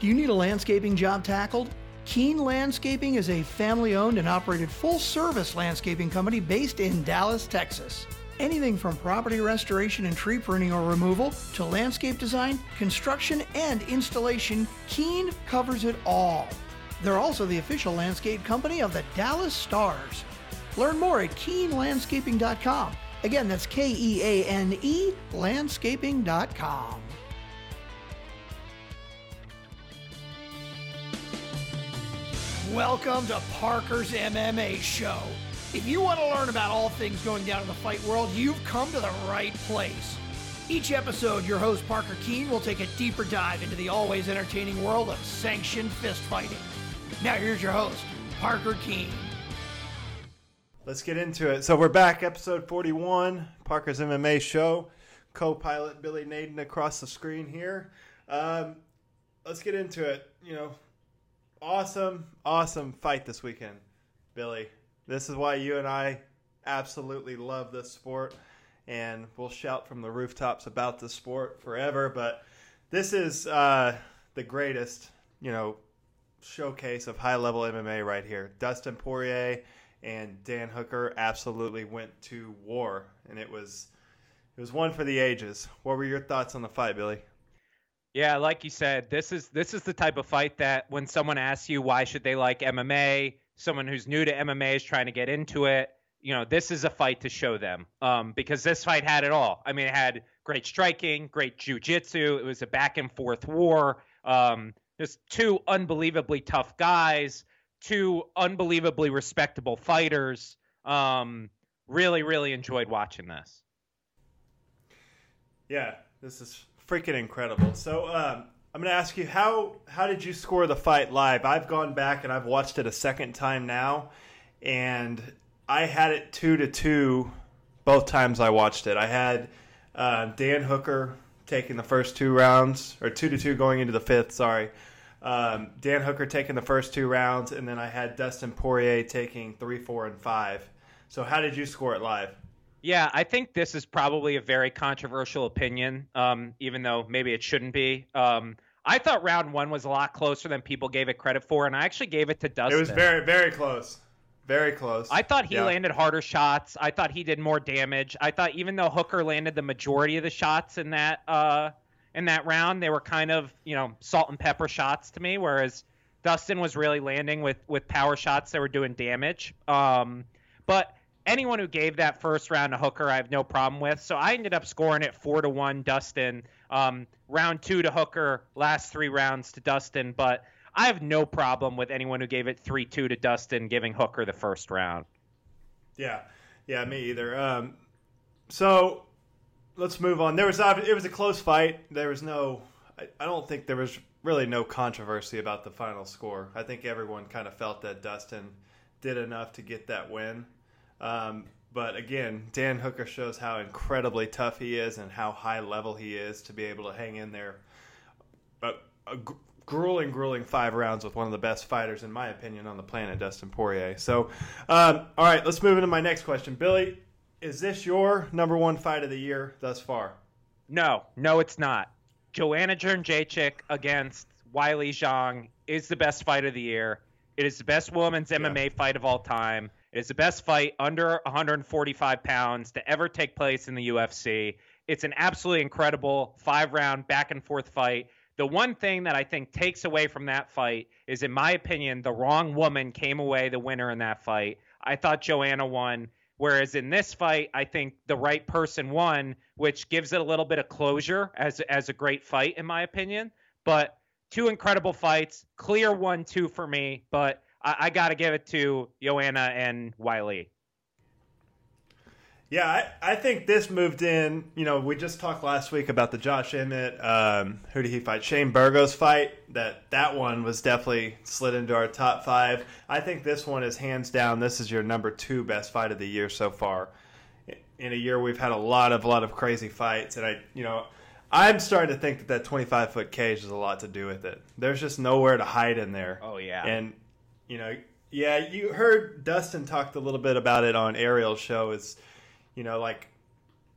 Do you need a landscaping job tackled? Keane Landscaping is a family owned and operated full service landscaping company based in Dallas, Texas. Anything from property restoration and tree pruning or removal to landscape design, construction, and installation, Keane covers it all. They're also the official landscape company of the Dallas Stars. Learn more at keanelandscaping.com. Again, that's K E A N E landscaping.com. Welcome to Parker's MMA Show. If you want to learn about all things going down in the fight world, you've come to the right place. Each episode, your host Parker Keene will take a deeper dive into the always entertaining world of sanctioned fist fighting. Now, here's your host, Parker Keene. Let's get into it. So we're back, episode 41, Parker's MMA show. Co-pilot Billy Naden across the screen here. Um, let's get into it. You know, awesome, awesome fight this weekend, Billy. This is why you and I absolutely love this sport, and we'll shout from the rooftops about this sport forever. But this is uh, the greatest, you know, showcase of high-level MMA right here. Dustin Poirier and Dan Hooker absolutely went to war, and it was it was one for the ages. What were your thoughts on the fight, Billy? Yeah, like you said, this is this is the type of fight that when someone asks you why should they like MMA, someone who's new to MMA is trying to get into it, you know, this is a fight to show them. Um, because this fight had it all. I mean, it had great striking, great jujitsu. It was a back and forth war. Um, just two unbelievably tough guys, two unbelievably respectable fighters. Um, really, really enjoyed watching this. Yeah, this is freaking incredible. So um, I'm going to ask you how how did you score the fight live? I've gone back and I've watched it a second time now, and I had it two to two both times I watched it. I had uh, Dan Hooker taking the first two rounds, or two to two going into the fifth. Sorry. Um, Dan Hooker taking the first two rounds, and then I had Dustin Poirier taking three, four, and five. So, how did you score it live? Yeah, I think this is probably a very controversial opinion, um, even though maybe it shouldn't be. Um, I thought round one was a lot closer than people gave it credit for, and I actually gave it to Dustin. It was very, very close. Very close. I thought he yeah. landed harder shots. I thought he did more damage. I thought even though Hooker landed the majority of the shots in that uh, in that round, they were kind of you know salt and pepper shots to me, whereas Dustin was really landing with with power shots that were doing damage. Um, but anyone who gave that first round to Hooker, I have no problem with. So I ended up scoring it four to one, Dustin. Um, round two to Hooker, last three rounds to Dustin. But I have no problem with anyone who gave it three two to Dustin, giving Hooker the first round. Yeah, yeah, me either. Um, so let's move on. There was it was a close fight. There was no, I, I don't think there was really no controversy about the final score. I think everyone kind of felt that Dustin did enough to get that win. Um, but again, Dan Hooker shows how incredibly tough he is and how high level he is to be able to hang in there. But a grueling, grueling five rounds with one of the best fighters, in my opinion, on the planet, Dustin Poirier. So, um, all right, let's move into my next question. Billy, is this your number one fight of the year thus far? No, no, it's not. Joanna Jędrzejczyk against Weili Zhang is the best fight of the year. It is the best women's yeah. MMA fight of all time. It is the best fight under 145 pounds to ever take place in the UFC. It's an absolutely incredible five round back and forth fight. The one thing that I think takes away from that fight is, in my opinion, the wrong woman came away the winner in that fight. I thought Joanna won. Whereas in this fight, I think the right person won, which gives it a little bit of closure as as a great fight, in my opinion. But two incredible fights, clear one two for me. But I, I got to give it to Joanna and Weili. Yeah, I, I think this moved in. You know, we just talked last week about the Josh Emmett. Um, who did he fight? Shane Burgos fight. That that one was definitely slid into our top five. I think this one is hands down. This is your number two best fight of the year so far. In a year we've had a lot of a lot of crazy fights, and I, you know, I'm starting to think that that 25 foot cage has a lot to do with it. There's just nowhere to hide in there. Oh yeah, and you know, yeah, you heard Dustin talked a little bit about it on Ariel's show. Is you know, like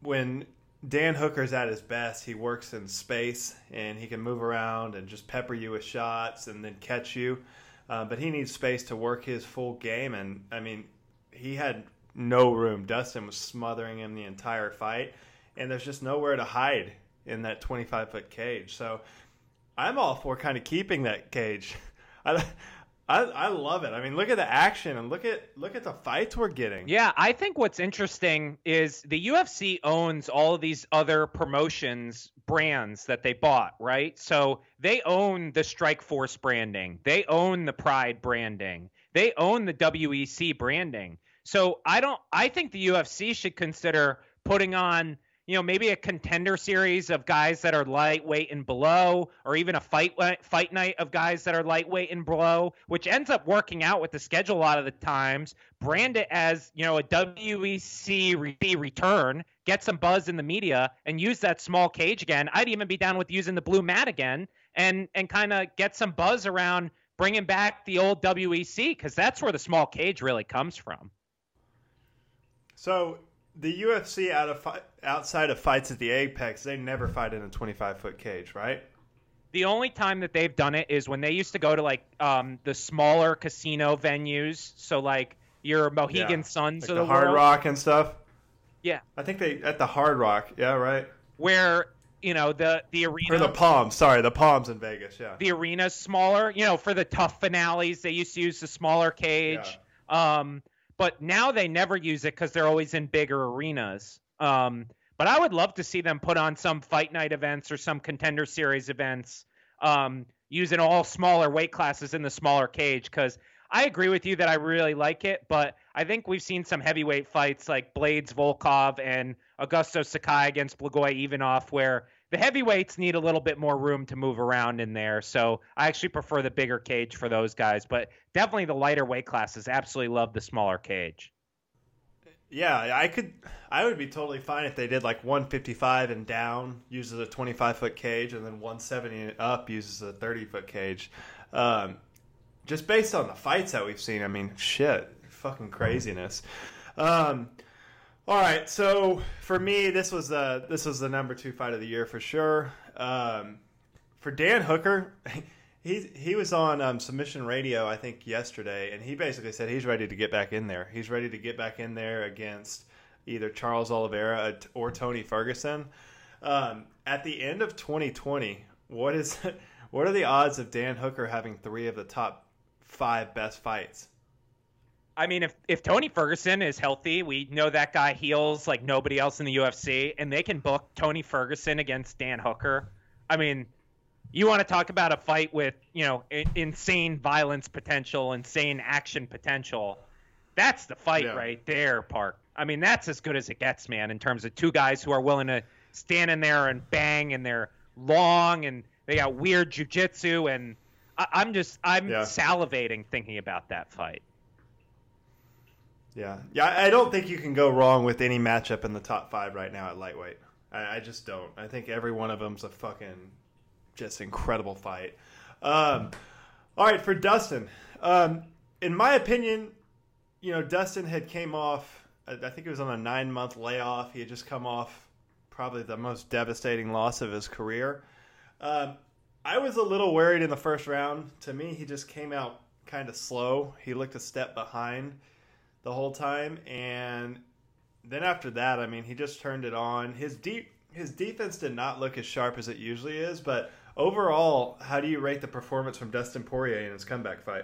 when Dan Hooker's at his best. He works in space and he can move around and just pepper you with shots and then catch you. Uh, but he needs space to work his full game. And I mean, he had no room. Dustin was smothering him the entire fight, and there's just nowhere to hide in that 25 foot cage. So I'm all for kind of keeping that cage. I, I, I love it. I mean, look at the action and look at look at the fights we're getting. Yeah, I think what's interesting is the UFC owns all of these other promotions brands that they bought, right? So they own the Strikeforce branding, they own the Pride branding, they own the WEC branding. So I don't. I think the UFC should consider putting on you know, maybe a contender series of guys that are lightweight and below, or even a fight uh, fight night of guys that are lightweight and below, which ends up working out with the schedule a lot of the times. Brand it as you know a WEC return, get some buzz in the media, and use that small cage again. I'd even be down with using the blue mat again, and and kind of get some buzz around bringing back the old WEC because that's where the small cage really comes from. So the UFC out of fi- outside of fights at the Apex, they never fight in a 25 foot cage, right? The only time that they've done it is when they used to go to like um, the smaller casino venues. So like your Mohegan yeah. Suns like of the, the Hard world. Rock and stuff. Yeah, I think they at the Hard Rock. Yeah, right. Where you know the the arena or the Palms. Sorry, the Palms in Vegas. Yeah, the arena's smaller. You know, for the TUF finales, they used to use the smaller cage. Yeah. Um, but now they never use it because they're always in bigger arenas. Um, but I would love to see them put on some fight night events or some contender series events um, using all smaller weight classes in the smaller cage because I agree with you that I really like it, but I think we've seen some heavyweight fights like Blaydes Volkov and Augusto Sakai against Blagoy Ivanov where the heavyweights need a little bit more room to move around in there. So I actually prefer the bigger cage for those guys, but definitely the lighter weight classes. Absolutely love the smaller cage. Yeah, I could. I would be totally fine if they did like 155 and down uses a 25 foot cage, and then 170 and up uses a 30 foot cage. Um, just based on the fights that we've seen, I mean, shit, fucking craziness. Um, all right, so for me, this was the this was the number two fight of the year for sure. Um, for Dan Hooker, he he was on um, Submission Radio, I think, yesterday, and he basically said he's ready to get back in there. He's ready to get back in there against either Charles Oliveira or Tony Ferguson. Um, at the end of 2020, what is what are the odds of Dan Hooker having three of the top five best fights? I mean, if if Tony Ferguson is healthy, we know that guy heals like nobody else in the UFC, and they can book Tony Ferguson against Dan Hooker. I mean, you want to talk about a fight with you know insane violence potential, insane action potential. That's the fight yeah. right there, Park. I mean, that's as good as it gets, man. In terms of two guys who are willing to stand in there and bang, and they're long and they got weird jujitsu, and I, am just I'm yeah. salivating thinking about that fight. Yeah, yeah. I don't think you can go wrong with any matchup in the top five right now at lightweight. I, I just don't. I think every one of them's a fucking just incredible fight. Um, all right, for Dustin. Um, in my opinion, you know, Dustin had came off. I think it was on a nine month layoff. He had just come off probably the most devastating loss of his career. Um, I was a little worried in the first round. To me, he just came out kind of slow. He looked a step behind the whole time, and then after that, I mean, he just turned it on. His deep his defense did not look as sharp as it usually is, but overall, how do you rate the performance from Dustin Poirier in his comeback fight?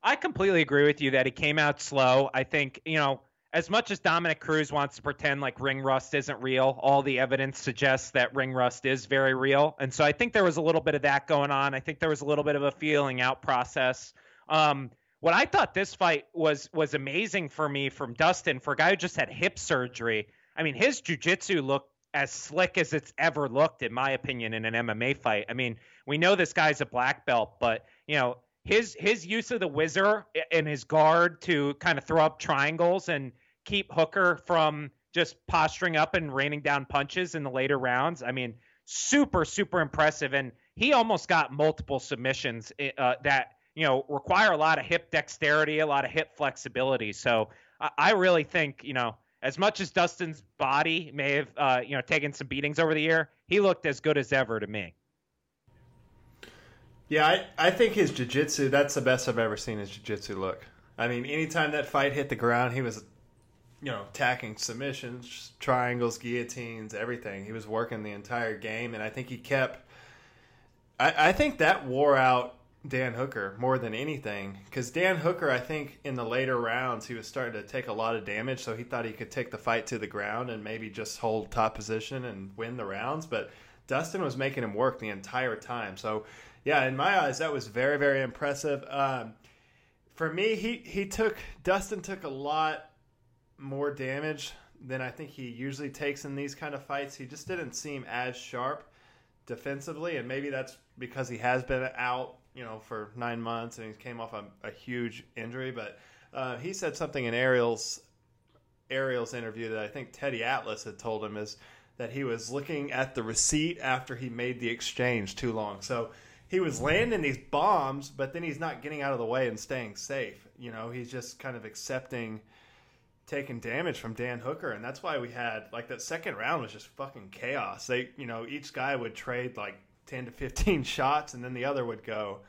I completely agree with you that he came out slow. I think, you know, as much as Dominick Cruz wants to pretend like ring rust isn't real, all the evidence suggests that ring rust is very real. And so I think there was a little bit of that going on. I think there was a little bit of a feeling out process. Um, what I thought this fight was was amazing for me from Dustin for a guy who just had hip surgery. I mean, his jujitsu looked as slick as it's ever looked, in my opinion, in an MMA fight. I mean, we know this guy's a black belt, but you know his his use of the whizzer and his guard to kind of throw up triangles and keep Hooker from just posturing up and raining down punches in the later rounds. I mean, super super impressive, and he almost got multiple submissions eh, uh, that you know, require a lot of hip dexterity, a lot of hip flexibility. So I, I really think, you know, as much as Dustin's body may have, uh, you know, taken some beatings over the year, he looked as good as ever to me. Yeah, I, I think his jiu-jitsu, that's the best I've ever seen his jiu-jitsu look. I mean, anytime that fight hit the ground, he was, you know, attacking submissions, triangles, guillotines, everything. He was working the entire game, and I think he kept. I, I think that wore out Dan Hooker more than anything because Dan Hooker, I think in the later rounds, he was starting to take a lot of damage, so he thought he could take the fight to the ground and maybe just hold top position and win the rounds. But Dustin was making him work the entire time. So, yeah, in my eyes, that was very, very impressive. Um, for me, he he took Dustin took a lot more damage than I think he usually takes in these kind of fights. He just didn't seem as sharp defensively, and maybe that's because he has been out, you know, for nine months and he came off a, a huge injury. But uh, he said something in Ariel's Ariel's interview that I think Teddy Atlas had told him is that he was looking at the receipt after he made the exchange too long. So he was landing these bombs, but then he's not getting out of the way and staying safe. You know, he's just kind of accepting taking damage from Dan Hooker, and that's why we had like that second round was just fucking chaos. They, you know, each guy would trade like ten to fifteen shots, and then the other would go.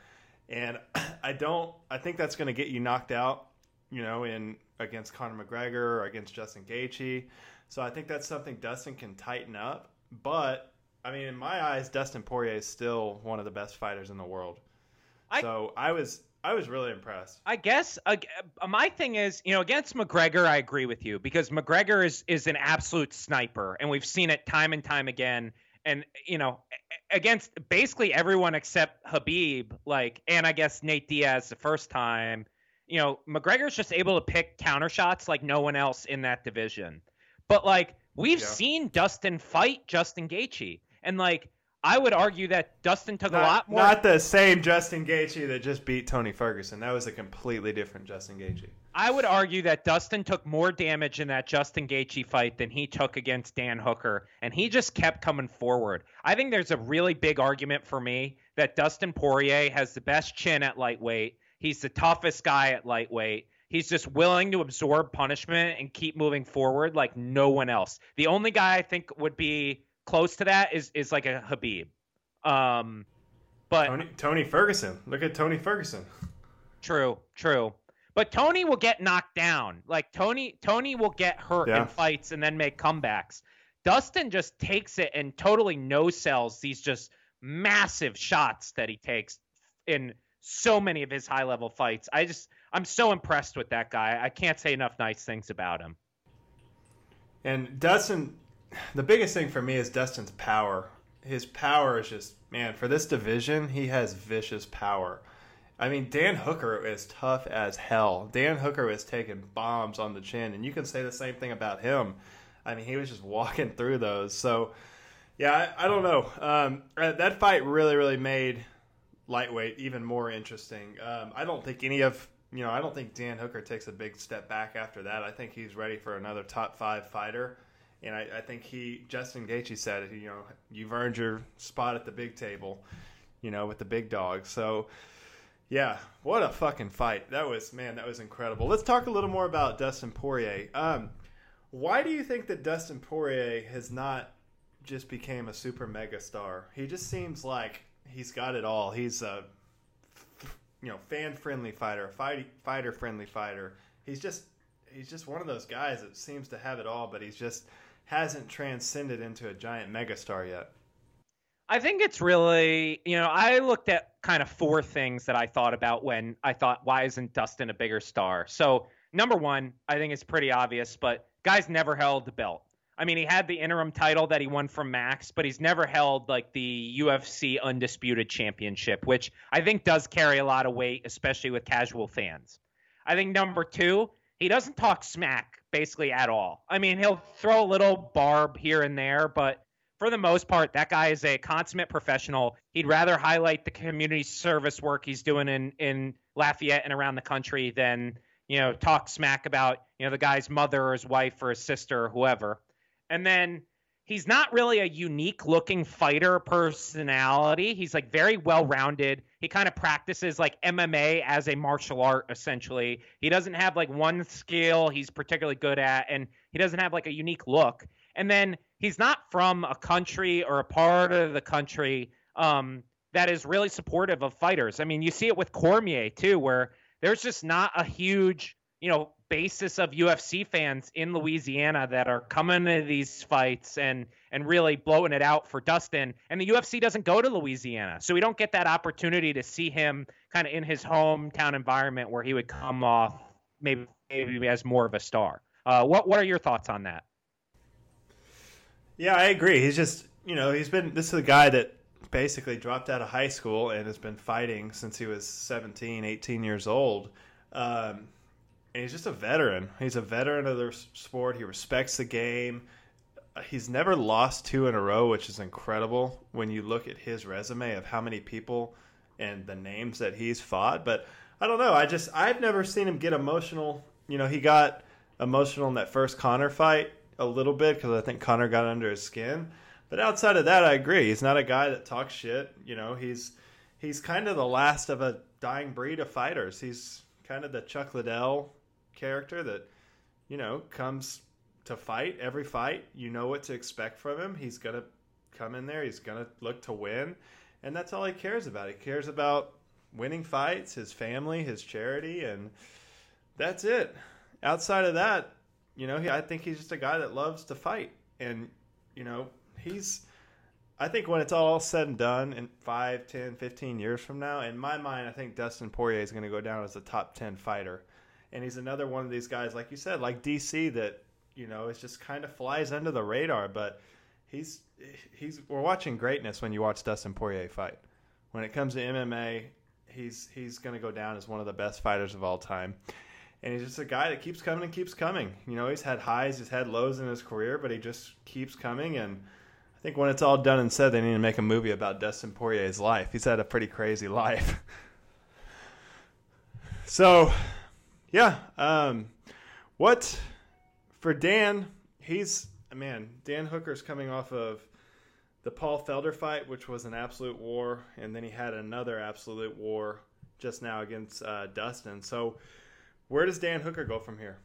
And I don't. I think that's going to get you knocked out. You know, in against Conor McGregor or against Justin Gaethje. So I think that's something Dustin can tighten up. But I mean, in my eyes, Dustin Poirier is still one of the best fighters in the world. I, so I was I was really impressed. I guess uh, my thing is, you know, against McGregor, I agree with you because McGregor is is an absolute sniper, and we've seen it time and time again. And you know, against basically everyone except Khabib, like, and I guess Nate Diaz the first time. You know, McGregor's just able to pick counter shots like no one else in that division. But like we've yeah. seen Dustin fight Justin Gaethje, and like I would argue that Dustin took not, a lot more. Not the same Justin Gaethje that just beat Tony Ferguson. That was a completely different Justin Gaethje. I would argue that Dustin took more damage in that Justin Gaethje fight than he took against Dan Hooker, and he just kept coming forward. I think there's a really big argument for me that Dustin Poirier has the best chin at lightweight. He's the toughest guy at lightweight. He's just willing to absorb punishment and keep moving forward like no one else. The only guy I think would be close to that is is like a Khabib. Um, but Tony, Tony Ferguson. Look at Tony Ferguson. True, true. But Tony will get knocked down. Like Tony, Tony will get hurt yeah. in fights and then make comebacks. Dustin just takes it and totally no sells these just massive shots that he takes in so many of his high level fights. I just I'm so impressed with that guy. I can't say enough nice things about him. And Dustin the biggest thing for me is Dustin's power. His power is just man for this division. He has vicious power. I mean, Dan Hooker is tough as hell. Dan Hooker was taking bombs on the chin, and you can say the same thing about him. I mean, he was just walking through those. So, yeah, I, I don't know. Um, uh, that fight really, really made lightweight even more interesting. Um, I don't think any of you know, I don't think Dan Hooker takes a big step back after that. I think he's ready for another top five fighter. And I, I think he, Justin Gaethje said, you know, you've earned your spot at the big table, you know, with the big dogs. So, yeah, what a fucking fight. That was, man, that was incredible. Let's talk a little more about Dustin Poirier. Um, why do you think that Dustin Poirier has not just became a super mega star? He just seems like he's got it all. He's a, you know, fan friendly fighter, fight, fighter friendly fighter. He's just, he's just one of those guys that seems to have it all, but he's just hasn't transcended into a giant megastar yet. I think it's really, you know, I looked at kind of four things that I thought about when I thought, why isn't Dustin a bigger star? So, number one, I think it's pretty obvious, but guy's never held the belt. I mean, he had the interim title that he won from Max, but he's never held like the UFC Undisputed Championship, which I think does carry a lot of weight, especially with casual fans. I think number two, he doesn't talk smack basically at all. I mean, he'll throw a little barb here and there, but for the most part, that guy is a consummate professional. He'd rather highlight the community service work he's doing in, in Lafayette and around the country than, you know, talk smack about, you know, the guy's mother or his wife or his sister or whoever. And then he's not really a unique looking fighter personality. He's like very well rounded. He kind of practices like MMA as a martial art essentially. He doesn't have like one skill he's particularly good at and he doesn't have like a unique look. And then he's not from a country or a part of the country um, that is really supportive of fighters. I mean, you see it with Cormier too where there's just not a huge, you know, basis of UFC fans in Louisiana that are coming to these fights and and really blowing it out for Dustin. And the UFC doesn't go to Louisiana, so we don't get that opportunity to see him kind of in his hometown environment where he would come off maybe maybe as more of a star. Uh, what what are your thoughts on that? Yeah, I agree. He's just you know he's been this is a guy that basically dropped out of high school and has been fighting since he was 17, 18 years old. Um, and he's just a veteran. He's a veteran of the sport. He respects the game. He's never lost two in a row, which is incredible when you look at his resume of how many people and the names that he's fought. But I don't know. I just I've never seen him get emotional. You know, he got emotional in that first Conor fight a little bit because I think Conor got under his skin. But outside of that, I agree. He's not a guy that talks shit. You know, he's he's kind of the last of a dying breed of fighters. He's kind of the Chuck Liddell character that you know comes to fight every fight. You know what to expect from him. He's gonna come in there. He's gonna look to win, and that's all he cares about. He cares about winning fights, his family, his charity, and that's it. Outside of that, you know, he, I think he's just a guy that loves to fight, and you know, he's. I think when it's all said and done in 5, 10, 15 years from now, in my mind, I think Dustin Poirier is going to go down as a top 10 fighter and he's another one of these guys, like you said, like DC, that you know, it just kind of flies under the radar. But he's he's we're watching greatness when you watch Dustin Poirier fight. When it comes to MMA, he's he's going to go down as one of the best fighters of all time. And he's just a guy that keeps coming and keeps coming. You know, he's had highs, he's had lows in his career, but he just keeps coming. And I think when it's all done and said, they need to make a movie about Dustin Poirier's life. He's had a pretty crazy life. so yeah. Um, what for Dan? He's man. Dan Hooker's coming off of the Paul Felder fight, which was an absolute war, and then he had another absolute war just now against uh, Dustin. So, where does Dan Hooker go from here?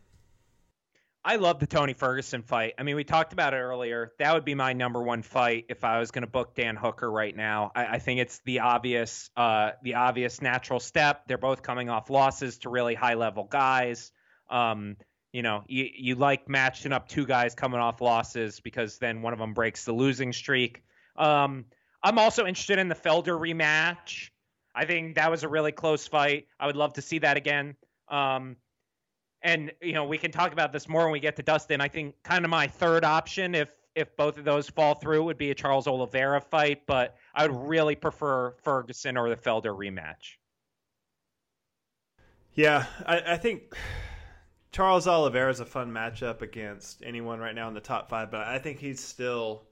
I love the Tony Ferguson fight. I mean, we talked about it earlier. That would be my number one fight if I was going to book Dan Hooker right now. I, I think it's the obvious, uh, the obvious natural step. They're both coming off losses to really high level guys. Um, you know, you, you like matching up two guys coming off losses because then one of them breaks the losing streak. Um, I'm also interested in the Felder rematch. I think that was a really close fight. I would love to see that again. Um, and you know we can talk about this more when we get to Dustin. I think kind of my third option, if if both of those fall through, would be a Charles Oliveira fight, but I would really prefer Ferguson or the Felder rematch. Yeah, I, I think Charles Oliveira is a fun matchup against anyone right now in the top five, but I think he's still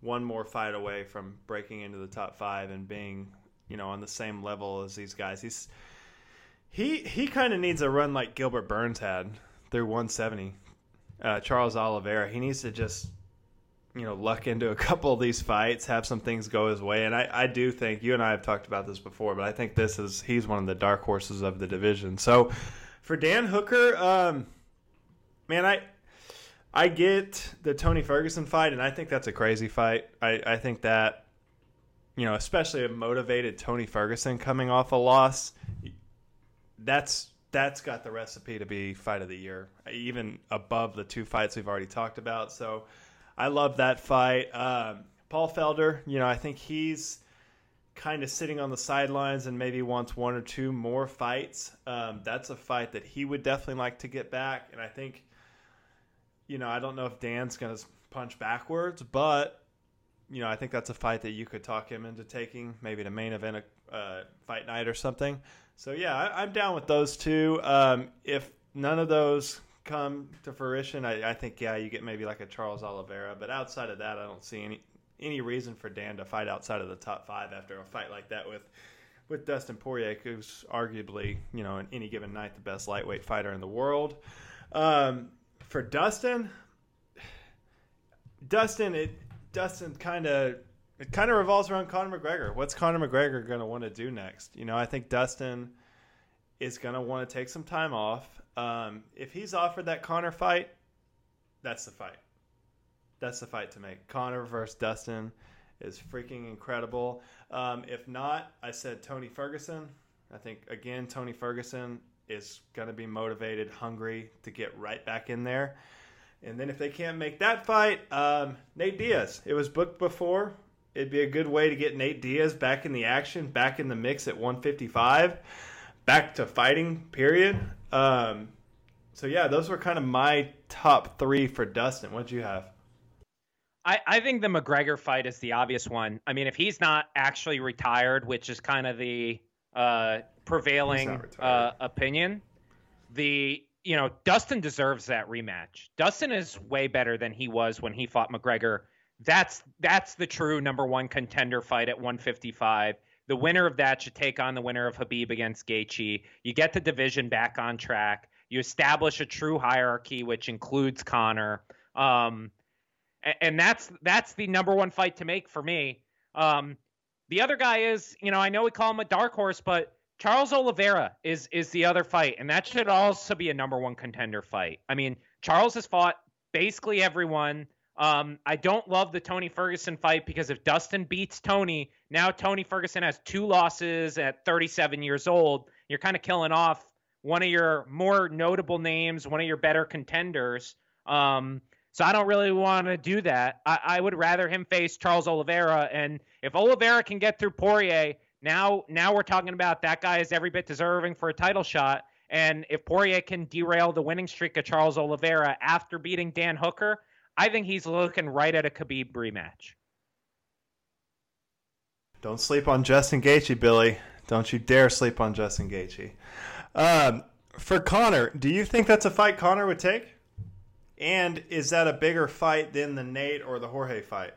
one more fight away from breaking into the top five and being, you know, on the same level as these guys. He's he he kind of needs a run like Gilbert Burns had through 170. Uh, Charles Oliveira, he needs to just you know luck into a couple of these fights, have some things go his way, and I, I do think you and I have talked about this before, but I think this is he's one of the dark horses of the division. So for Dan Hooker, um, man, I I get the Tony Ferguson fight, and I think that's a crazy fight. I, I think that you know, especially a motivated Tony Ferguson coming off a loss, that's that's got the recipe to be fight of the year, even above the two fights we've already talked about. So I love that fight. Um, Paul Felder, you know, I think he's kind of sitting on the sidelines and maybe wants one or two more fights. Um, that's a fight that he would definitely like to get back. And I think, you know, I don't know if Dan's going to punch backwards, but, you know, I think that's a fight that you could talk him into taking, maybe the main event a uh, fight night or something. So yeah, I, am down with those two. Um, if none of those come to fruition, I, I, think yeah, you get maybe like a Charles Oliveira. But outside of that, I don't see any any reason for Dan to fight outside of the top five after a fight like that with with Dustin Poirier, who's arguably you know in any given night the best lightweight fighter in the world. Um, for Dustin, Dustin, it Dustin kind of it kind of revolves around Conor McGregor. What's Conor McGregor going to want to do next? You know, I think Dustin is going to want to take some time off. Um, if he's offered that Conor fight, that's the fight. That's the fight to make. Conor versus Dustin is freaking incredible. Um, if not, I said Tony Ferguson. I think again, Tony Ferguson is going to be motivated, hungry to get right back in there. And then if they can't make that fight, um, Nate Diaz. It was booked before. It'd be a good way to get Nate Diaz back in the action, back in the mix at 155, back to fighting. Period. Um, so yeah, those were kind of my top three for Dustin. What'd you have? I, I think the McGregor fight is the obvious one. I mean, if he's not actually retired, which is kind of the uh, prevailing uh, opinion, the you know Dustin deserves that rematch. Dustin is way better than he was when he fought McGregor. That's that's the true number one contender fight at 155. The winner of that should take on the winner of Khabib against Gaethje. You get the division back on track. You establish a true hierarchy, which includes Conor. Um, and that's that's the number one fight to make for me. Um, the other guy is, you know, I know we call him a dark horse, but Charles Oliveira is is the other fight, and that should also be a number one contender fight. I mean, Charles has fought basically everyone. Um, I don't love the Tony Ferguson fight because if Dustin beats Tony, now Tony Ferguson has two losses at 37 years old. You're kind of killing off one of your more notable names, one of your better contenders. Um, so I don't really want to do that. I, I, would rather him face Charles Oliveira. And if Oliveira can get through Poirier, now now we're talking about that guy is every bit deserving for a title shot. And if Poirier can derail the winning streak of Charles Oliveira after beating Dan Hooker, I think he's looking right at a Khabib rematch. Don't sleep on Justin Gaethje, Billy. Don't you dare sleep on Justin Gaethje. Um, for Conor, do you think that's a fight Conor would take? And is that a bigger fight than the Nate or the Jorge fight?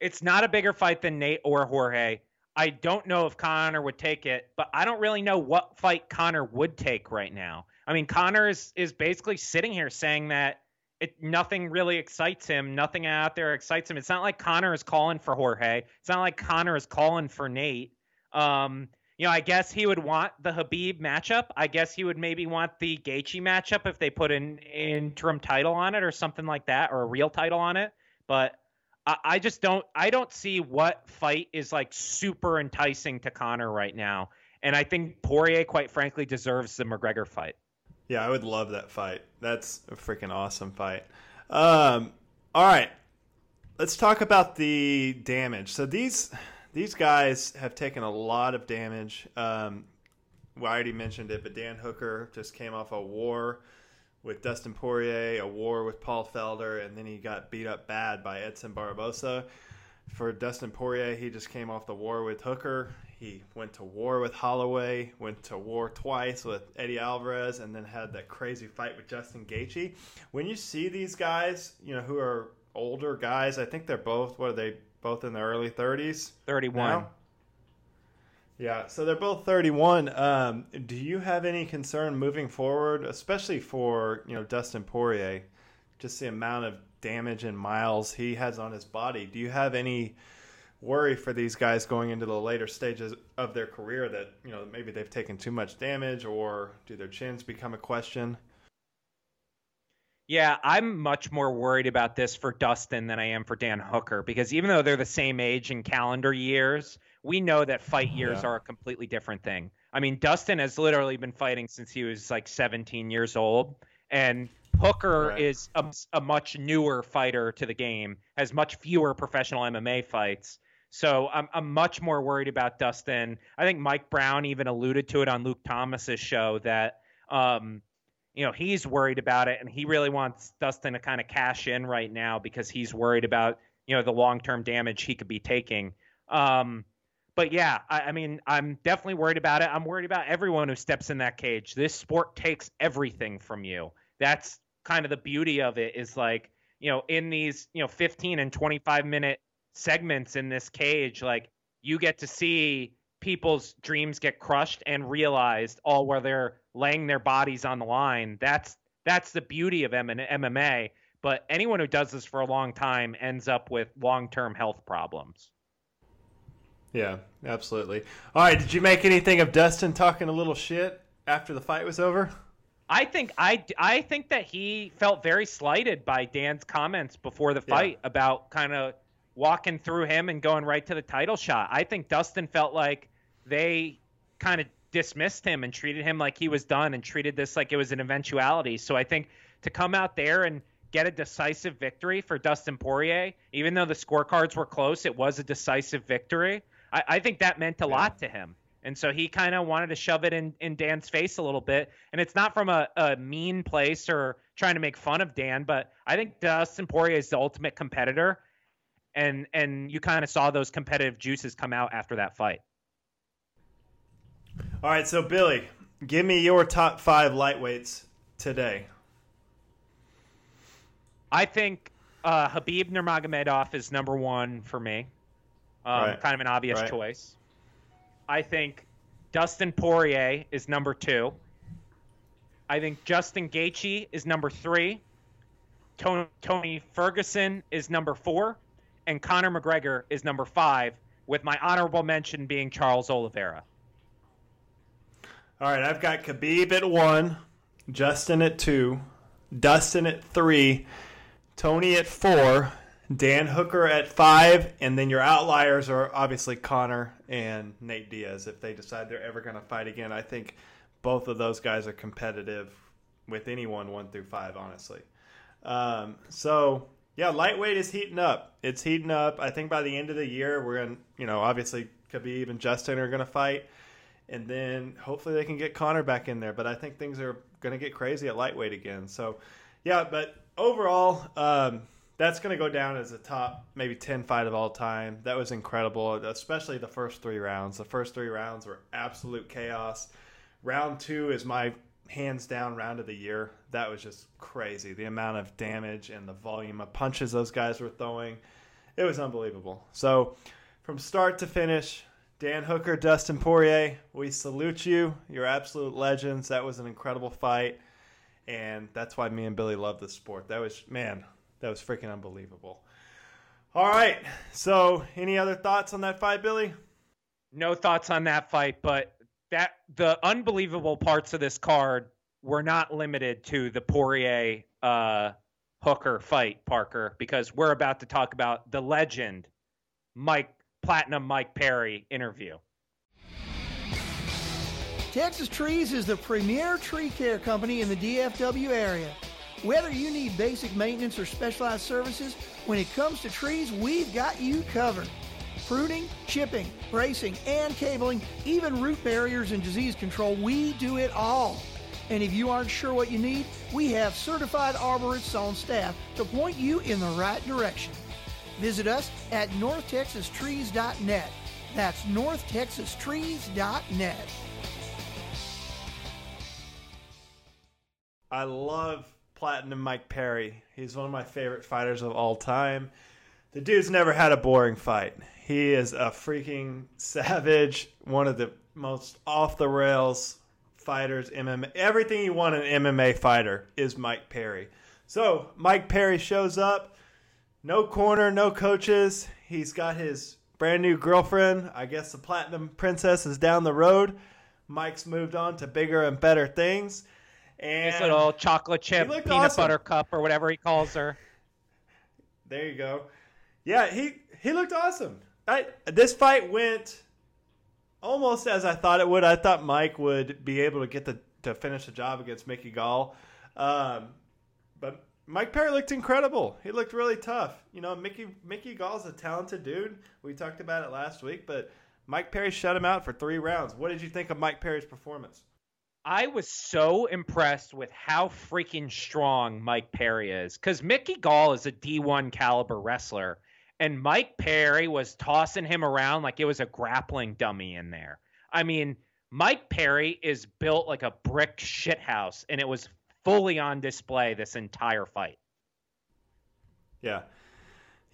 It's not a bigger fight than Nate or Jorge. I don't know if Conor would take it, but I don't really know what fight Conor would take right now. I mean, Conor is, is basically sitting here saying that it, nothing really excites him. Nothing out there excites him. It's not like Conor is calling for Jorge. It's not like Conor is calling for Nate. Um, you know, I guess he would want the Khabib matchup. I guess he would maybe want the Gaethje matchup if they put an interim title on it or something like that, or a real title on it. But I, I just don't. I don't see what fight is like super enticing to Conor right now. And I think Poirier, quite frankly, deserves the McGregor fight. Yeah, I would love that fight. That's a freaking awesome fight. Um, all right, let's talk about the damage. So these these guys have taken a lot of damage. Um, well, I already mentioned it, but Dan Hooker just came off a war with Dustin Poirier, a war with Paul Felder, and then he got beat up bad by Edson Barbosa. For Dustin Poirier, he just came off the war with Hooker. He went to war with Holloway, went to war twice with Eddie Alvarez, and then had that crazy fight with Justin Gaethje. When you see these guys, you know, who are older guys, I think they're both, what are they, both in their early 30s. 31. Now? Yeah, so they're both 31. Um, do you have any concern moving forward, especially for you know Dustin Poirier, just the amount of damage and miles he has on his body? Do you have any worry for these guys going into the later stages of their career that you know maybe they've taken too much damage, or do their chins become a question? Yeah, I'm much more worried about this for Dustin than I am for Dan Hooker because even though they're the same age in calendar years, we know that fight oh, years yeah. are a completely different thing. I mean, Dustin has literally been fighting since he was like 17 years old, and Hooker right. is a, a, much newer fighter to the game, has much fewer professional MMA fights. So I'm, I'm much more worried about Dustin. I think Mike Brown even alluded to it on Luke Thomas's show that um, you know, he's worried about it and he really wants Dustin to kind of cash in right now because he's worried about, you know, the long term damage he could be taking. Um, but yeah, I, I, mean, I'm definitely worried about it. I'm worried about everyone who steps in that cage. This sport takes everything from you. That's kind of the beauty of it is like, you know, in these, you know, 15 and 25 minute segments in this cage, like you get to see people's dreams get crushed and realized all where they're laying their bodies on the line. That's that's the beauty of M- MMA. But anyone who does this for a long time ends up with long term health problems. Yeah, absolutely. All right, did you make anything of Dustin talking a little shit after the fight was over? I think I, I think that he felt very slighted by Dan's comments before the fight yeah. about kind of walking through him and going right to the title shot. I think Dustin felt like they kind of dismissed him and treated him like he was done and treated this like it was an eventuality. So I think to come out there and get a decisive victory for Dustin Poirier, even though the scorecards were close, it was a decisive victory. I, I think that meant a yeah. lot to him. And so he kind of wanted to shove it in, in Dan's face a little bit. And it's not from a, a mean place or trying to make fun of Dan, but I think Dustin Poirier is the ultimate competitor. And and you kind of saw those competitive juices come out after that fight. All right, so Billy, give me your top five lightweights today. I think uh, Khabib Nurmagomedov is number one for me. Um, right. Kind of an obvious right. choice. I think Dustin Poirier is number two. I think Justin Gaethje is number three. Tony, Tony Ferguson is number four, and Conor McGregor is number five. With my honorable mention being Charles Oliveira. All right, I've got Khabib at one, Justin at two, Dustin at three, Tony at four, Dan Hooker at five, and then your outliers are obviously Conor and Nate Diaz. If they decide they're ever going to fight again, I think both of those guys are competitive with anyone one through five, honestly. Um, so yeah, lightweight is heating up. It's heating up. I think by the end of the year, we're going to, you know, obviously Khabib and Justin are going to fight, and then hopefully they can get Conor back in there. But I think things are going to get crazy at lightweight again. So yeah, but overall. Um, that's going to go down as a top maybe 10 fight of all time. That was incredible, especially the first three rounds. The first three rounds were absolute chaos. Round two is my hands down round of the year. That was just crazy. The amount of damage and the volume of punches those guys were throwing. It was unbelievable. So, from start to finish, Dan Hooker, Dustin Poirier, we salute you. You're absolute legends. That was an incredible fight. And that's why me and Billy love this sport. That was, man, that was freaking unbelievable. All right. So, any other thoughts on that fight, Billy? No thoughts on that fight, but that the unbelievable parts of this card were not limited to the Poirier uh, Hooker fight, Parker, because we're about to talk about the legend Mike Platinum Mike Perry interview. Texas Trees is the premier tree care company in the DFW area. Whether you need basic maintenance or specialized services, when it comes to trees, we've got you covered. Pruning, chipping, bracing, and cabling, even root barriers and disease control, we do it all. And if you aren't sure what you need, we have certified arborists on staff to point you in the right direction. Visit us at northtexastrees.net. That's northtexastrees.net. I love Platinum Mike Perry. He's one of my favorite fighters of all time. The dude's never had a boring fight. He is a freaking savage, one of the most off the rails fighters, MMA. Everything you want in an MMA fighter is Mike Perry. So, Mike Perry shows up. No corner, no coaches. He's got his brand new girlfriend. I guess the Platinum Princess is down the road. Mike's moved on to bigger and better things. And His little chocolate chip peanut awesome. butter cup or whatever he calls her. There you go. Yeah, he he looked awesome. I, this fight went almost as I thought it would. I thought Mike would be able to get the to finish the job against Mickey Gall, um, but Mike Perry looked incredible. He looked really tough. You know, Mickey Mickey Gall's a talented dude. We talked about it last week, but Mike Perry shut him out for three rounds. What did you think of Mike Perry's performance? I was so impressed with how freaking strong Mike Perry is because Mickey Gall is a D1 caliber wrestler, and Mike Perry was tossing him around like it was a grappling dummy in there. I mean, Mike Perry is built like a brick shithouse, and it was fully on display this entire fight. Yeah.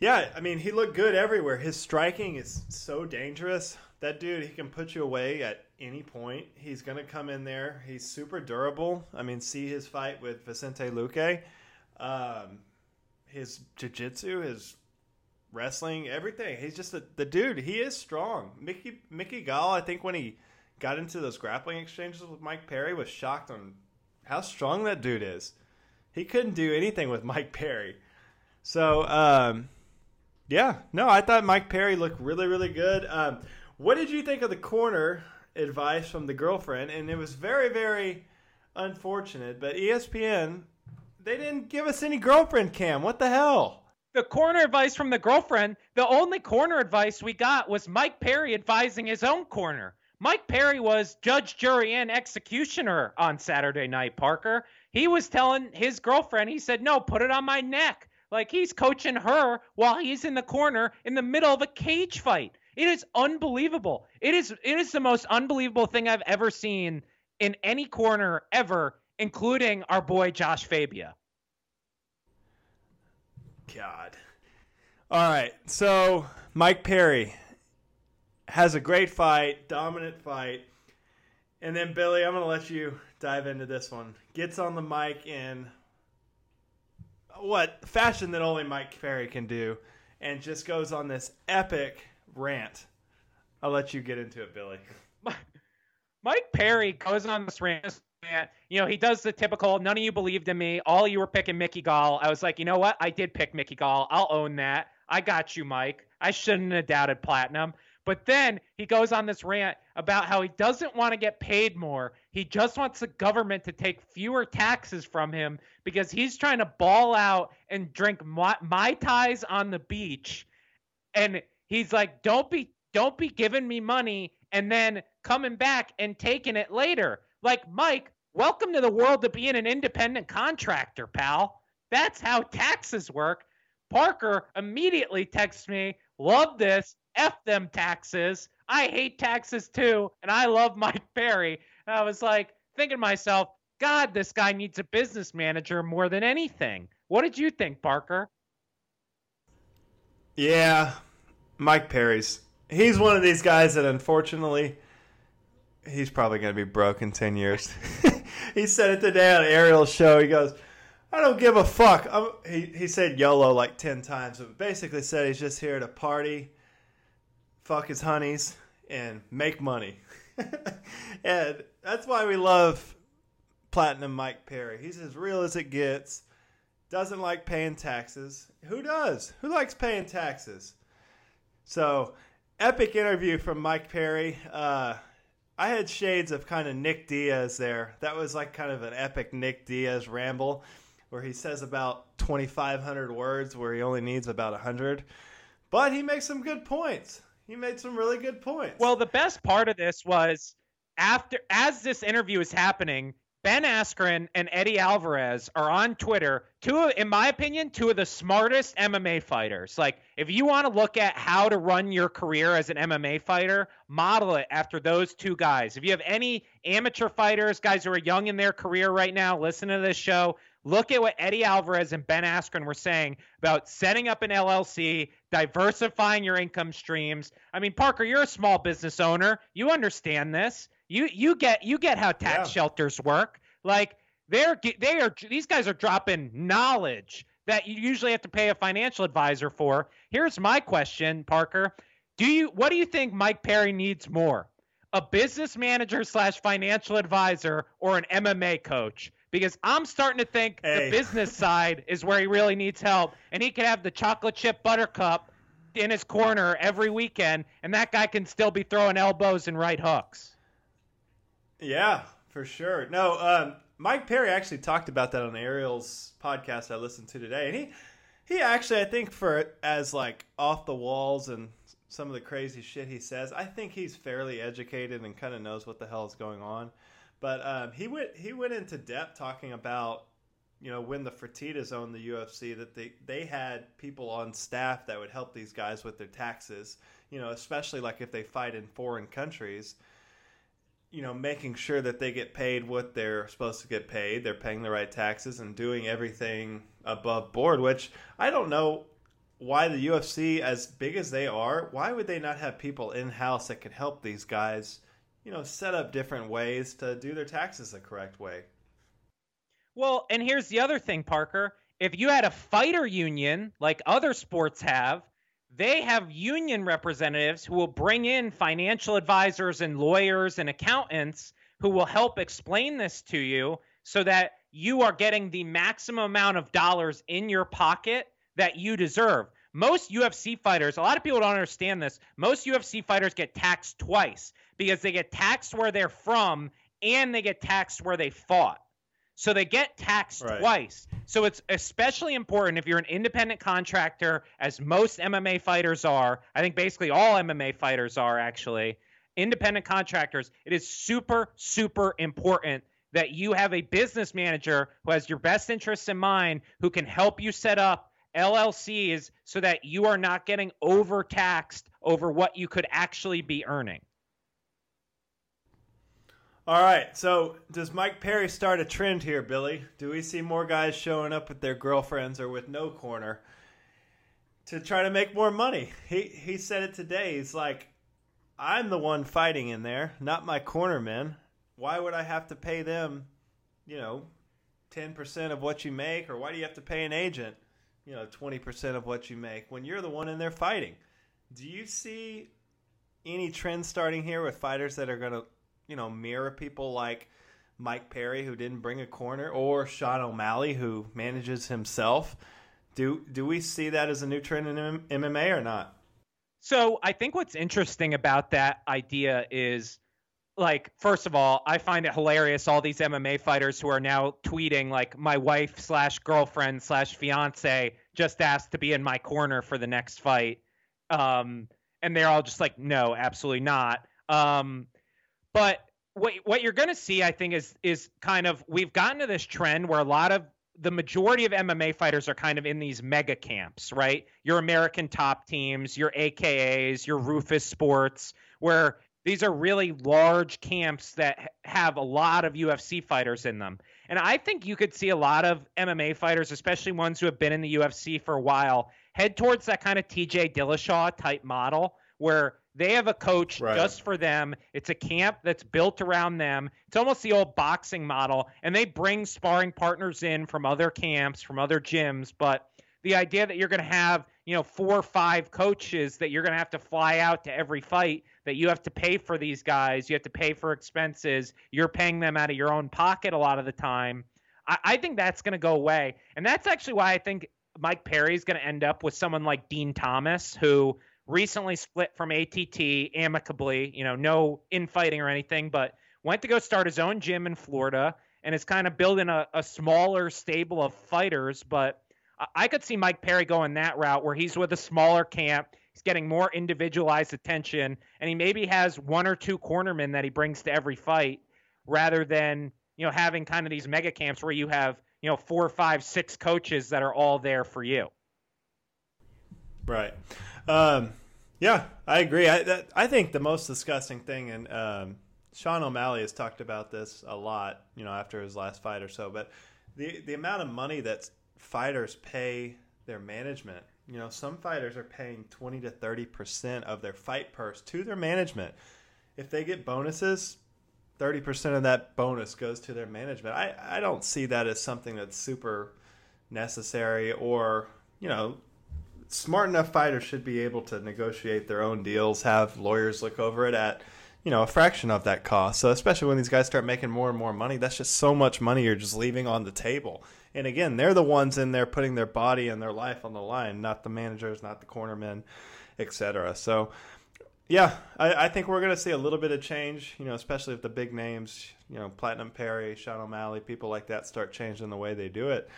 Yeah, I mean, he looked good everywhere. His striking is so dangerous. That dude, he can put you away at any point. He's going to come in there. He's super durable. I mean, see his fight with Vicente Luque. Um, his jiu-jitsu, his wrestling, everything. He's just a, the dude. He is strong. Mickey Mickey Gall, I think when he got into those grappling exchanges with Mike Perry, was shocked on how strong that dude is. He couldn't do anything with Mike Perry. So, um, yeah, no, I thought Mike Perry looked really, really good. Um, what did you think of the corner advice from the girlfriend? And it was very, very unfortunate, but ESPN they didn't give us any girlfriend cam. What the hell? The corner advice from the girlfriend, the only corner advice we got was Mike Perry advising his own corner. Mike Perry was judge, jury, and executioner on Saturday night, Parker. He was telling his girlfriend, he said, No, put it on my neck. Like he's coaching her while he's in the corner in the middle of a cage fight. It is unbelievable. It is it is the most unbelievable thing I've ever seen in any corner ever, including our boy Josh Fabia. God. All right. So Mike Perry has a great fight, dominant fight. And then Billy, I'm going to let you dive into this one. Gets on the mic in what fashion that only Mike Perry can do and just goes on this epic rant. I'll let you get into it, Billy. Mike Perry goes on this rant you know, he does the typical, none of you believed in me. All you were picking Mickey Gall. I was like, you know what? I did pick Mickey Gall. I'll own that. I got you, Mike. I shouldn't have doubted Platinum. But then he goes on this rant about how he doesn't want to get paid more. He just wants the government to take fewer taxes from him because he's trying to ball out and drink mai tais on the beach. And he's like, "Don't be, don't be giving me money and then coming back and taking it later." Like, Mike, welcome to the world of being an independent contractor, pal. That's how taxes work. Parker immediately texts me, love this, F them taxes. I hate taxes too, and I love Mike Perry. And I was like, thinking to myself, God, this guy needs a business manager more than anything. What did you think, Parker? Yeah, Mike Perry's. He's one of these guys that unfortunately he's probably going to be broke in 10 years. he said it today on Ariel's show. He goes, I don't give a fuck. I'm, he, he said YOLO like 10 times, but basically said he's just here to party, fuck his honeys, and make money. and that's why we love Platinum Mike Perry. He's as real as it gets. Doesn't like paying taxes. Who does? Who likes paying taxes? So, epic interview from Mike Perry. Uh, I had shades of kind of Nick Diaz there. That was like kind of an epic Nick Diaz ramble where he says about 2,500 words where he only needs about 100. But he makes some good points. He made some really good points. Well, the best part of this was after as this interview is happening, Ben Askren and Eddie Alvarez are on Twitter. Two, in my opinion, two of the smartest MMA fighters. Like, if you want to look at how to run your career as an MMA fighter, model it after those two guys. If you have any amateur fighters, guys who are young in their career right now, listen to this show. Look at what Eddie Alvarez and Ben Askren were saying about setting up an LLC, diversifying your income streams. I mean, Parker, you're a small business owner. You understand this. You you get you get how tax yeah. shelters work. Like they're they are these guys are dropping knowledge that you usually have to pay a financial advisor for. Here's my question, Parker. Do you what do you think Mike Perry needs more? A business manager slash financial advisor or an MMA coach? Because I'm starting to think hey. the business side is where he really needs help, and he could have the chocolate chip buttercup in his corner every weekend, and that guy can still be throwing elbows and right hooks. Yeah, for sure. No, um, Mike Perry actually talked about that on Ariel's podcast I listened to today, and he he actually I think for as like off the walls and some of the crazy shit he says, I think he's fairly educated and kind of knows what the hell is going on. But um, he went he went into depth talking about you know when the Fertitas owned the UFC that they they had people on staff that would help these guys with their taxes. You know, especially like if they fight in foreign countries you know, making sure that they get paid what they're supposed to get paid, they're paying the right taxes and doing everything above board, which I don't know why the UFC, as big as they are, why would they not have people in house that could help these guys, you know, set up different ways to do their taxes the correct way? Well, and here's the other thing, Parker. if you had a fighter union like other sports have, they have union representatives who will bring in financial advisors and lawyers and accountants who will help explain this to you so that you are getting the maximum amount of dollars in your pocket that you deserve. Most UFC fighters, a lot of people don't understand this. Most UFC fighters get taxed twice because they get taxed where they're from and they get taxed where they fought. So they get taxed right. twice. So it's especially important if you're an independent contractor, as most MMA fighters are. I think basically all MMA fighters are actually independent contractors. It is super, super important that you have a business manager who has your best interests in mind, who can help you set up LLCs so that you are not getting overtaxed over what you could actually be earning. All right. So, does Mike Perry start a trend here, Billy? Do we see more guys showing up with their girlfriends or with no corner to try to make more money? He he said it today. He's like, "I'm the one fighting in there, not my corner men. Why would I have to pay them, you know, 10% of what you make or why do you have to pay an agent, you know, 20% of what you make when you're the one in there fighting?" Do you see any trend starting here with fighters that are going to you know, mirror people like Mike Perry, who didn't bring a corner, or Sean O'Malley, who manages himself. Do do we see that as a new trend in MMA or not? So I think what's interesting about that idea is like first of all i find it hilarious all these mma fighters who are now tweeting like my wife slash girlfriend slash fiance just asked to be in my corner for the next fight um, and they're all just like no absolutely not um, but what what you're going to see, I think, is is kind of we've gotten to this trend where a lot of the majority of MMA fighters are kind of in these mega camps, right? Your American top teams, your AKAs, your Rufus Sports, where these are really large camps that have a lot of UFC fighters in them. And I think you could see a lot of MMA fighters, especially ones who have been in the UFC for a while, head towards that kind of TJ Dillashaw type model where they have a coach right. just for them. It's a camp that's built around them. It's almost the old boxing model, and they bring sparring partners in from other camps, from other gyms. But the idea that you're going to have, you know, four or five coaches that you're going to have to fly out to every fight, that you have to pay for these guys, you have to pay for expenses, you're paying them out of your own pocket a lot of the time. I, I think that's going to go away, and that's actually why I think Mike Perry is going to end up with someone like Din Thomas, who recently split from ATT amicably, you know, no infighting or anything, but went to go start his own gym in Florida and is kind of building a, a smaller stable of fighters. But I could see Mike Perry going that route where he's with a smaller camp. He's getting more individualized attention, and he maybe has one or two cornermen that he brings to every fight rather than, you know, having kind of these mega camps where you have, you know, four, five, six coaches that are all there for you. Right. Um, yeah, I agree. I that, I think the most disgusting thing, and um, Sean O'Malley has talked about this a lot, you know, after his last fight or so. But the the amount of money that fighters pay their management, you know, some fighters are paying twenty to thirty percent of their fight purse to their management. If they get bonuses, thirty percent of that bonus goes to their management. I I don't see that as something that's super necessary or you know smart enough fighters should be able to negotiate their own deals, have lawyers look over it at you know a fraction of that cost. So especially when these guys start making more and more money, that's just so much money you're just leaving on the table. And again, they're the ones in there putting their body and their life on the line, not the managers, not the cornermen, etc. So yeah, I, I, think we're going to see a little bit of change, you know, especially if the big names, you know, Platinum Perry, Sean O'Malley, people like that start changing the way they do it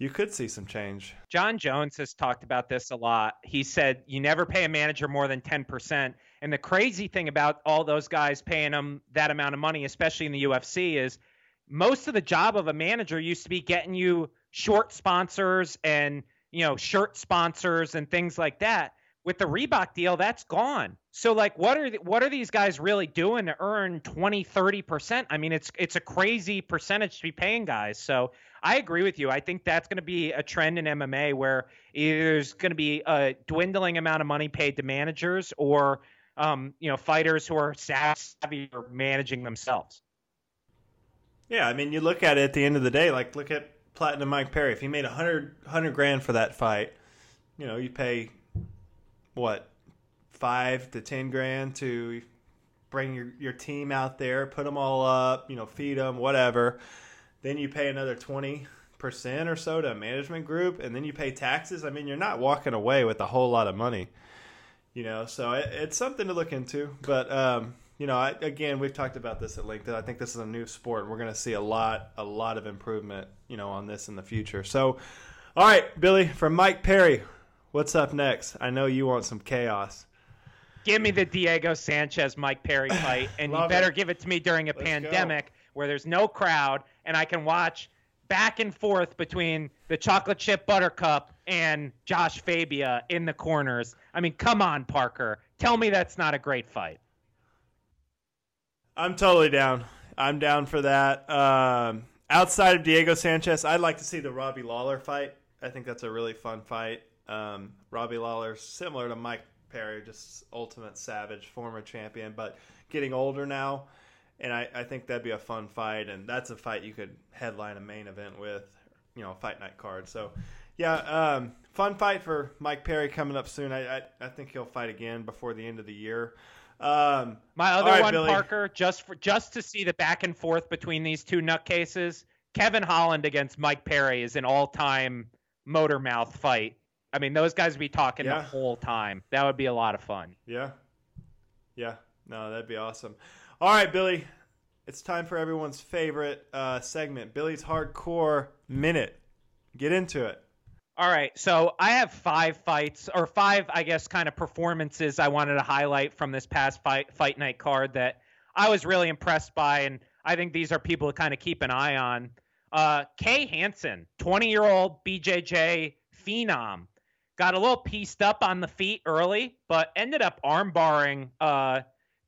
you could see some change. Jon Jones has talked about this a lot. He said you never pay a manager more than 10%. And the crazy thing about all those guys paying them that amount of money, especially in the UFC, is most of the job of a manager used to be getting you short sponsors and, you know, shirt sponsors and things like that with the Reebok deal, that's gone. So like what are the, what are these guys really doing to earn 20, 30%? I mean, it's it's a crazy percentage to be paying guys. So I agree with you. I think that's going to be a trend in MMA where there's going to be a dwindling amount of money paid to managers or um, you know, fighters who are savvy or managing themselves. Yeah, I mean, you look at it at the end of the day, like look at Platinum Mike Perry. If he made a hundred hundred grand for that fight, you know, you pay what five to ten grand to bring your your team out there, put them all up, you know, feed them, whatever. Then you pay another twenty percent or so to a management group, and then you pay taxes. I mean, you're not walking away with a whole lot of money, you know. So it, it's something to look into. But um, you know, I, again, we've talked about this at length. I think this is a new sport. We're going to see a lot, a lot of improvement, you know, on this in the future. So, all right, Billy, from Mike Perry, what's up next? I know you want some chaos. Give me the Diego Sanchez Mike Perry fight, and you better it. give it to me during a Let's pandemic go. where there's no crowd and I can watch back and forth between the chocolate chip buttercup and Josh Fabia in the corners. I mean, come on, Parker. Tell me that's not a great fight. I'm totally down. I'm down for that. Um, outside of Diego Sanchez, I'd like to see the Robbie Lawler fight. I think that's a really fun fight. Um, Robbie Lawler, similar to Mike Perry, just ultimate savage, former champion, but getting older now. And I, I think that'd be a fun fight. And that's a fight you could headline a main event with, you know, fight night card. So, yeah, um, fun fight for Mike Perry coming up soon. I, I, I think he'll fight again before the end of the year. Um, My other right, one, Billy. Parker, just for just to see the back and forth between these two nutcases, Kevin Holland against Mike Perry is an all-time motor mouth fight. I mean, those guys would be talking Yeah. the whole time. That would be a lot of fun. Yeah. Yeah. No, that'd be awesome. All right, Billy. It's time for everyone's favorite uh, segment, Billy's Hardcore Minute. Get into it. All right, so I have five fights, or five, I guess, kind of performances I wanted to highlight from this past fight fight night card that I was really impressed by, and I think these are people to kind of keep an eye on. Uh, Kay Hansen, 20 year old BJJ phenom, got a little pieced up on the feet early, but ended up armbarring uh,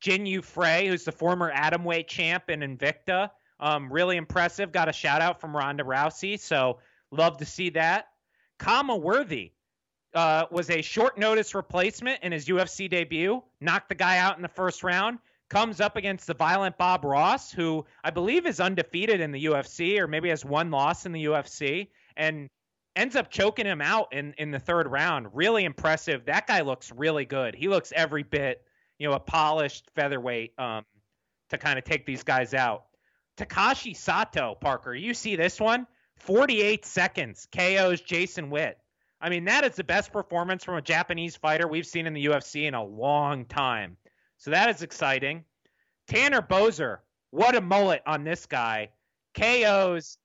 Jinh Yu Frey, who's the former atomweight champ in Invicta. Um, really impressive. Got a shout out from Ronda Rousey, so love to see that. Khama Worthy uh, was a short notice replacement in his UFC debut. Knocked the guy out in the first round. Comes up against the violent Bob Ross, who I believe is undefeated in the UFC, or maybe has one loss in the UFC, and ends up choking him out in in the third round. Really impressive. That guy looks really good. He looks every bit, you know, a polished featherweight um, to kind of take these guys out. Takashi Sato, Parker, you see this one? 48 seconds, KOs Jason Witt. I mean, that is the best performance from a Japanese fighter we've seen in the UFC in a long time. So that is exciting. Tanner Boser, what a mullet on this guy. KOs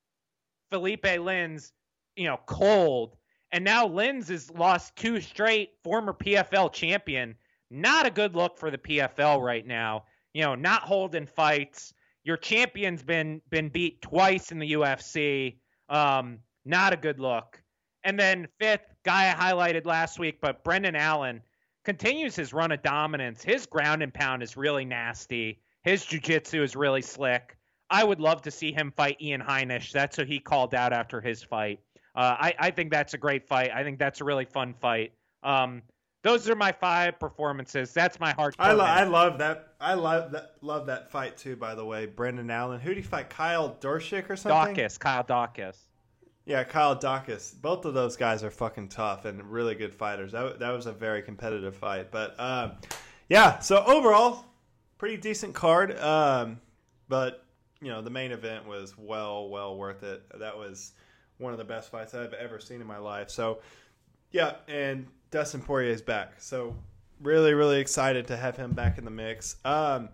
Philipe Lins, you know, cold. And now Lins has lost two straight, former PFL champion. Not a good look for the PFL right now. You know, not holding fights. Your champion's been been beat twice in the UFC. Um, not a good look. And then fifth guy I highlighted last week, but Brendan Allen continues his run of dominance. His ground and pound is really nasty. His jiu-jitsu is really slick. I would love to see him fight Ian Heinisch. That's who he called out after his fight. Uh, I, I think that's a great fight. I think that's a really fun fight. Um, those are my five performances. That's my heart. I, lo- I love that. I love that. Love that fight too. By the way, Brendan Allen. Who did he fight? Kyle Dorshik or something? Dawkins, Kyle Dawkins. Yeah, Kyle Dawkins. Both of those guys are fucking tough and really good fighters. That, that was a very competitive fight. But um, yeah, so overall, pretty decent card. Um, but you know, the main event was well, well worth it. That was one of the best fights I've ever seen in my life. So yeah, and Dustin Poirier is back. So really, really excited to have him back in the mix. Um,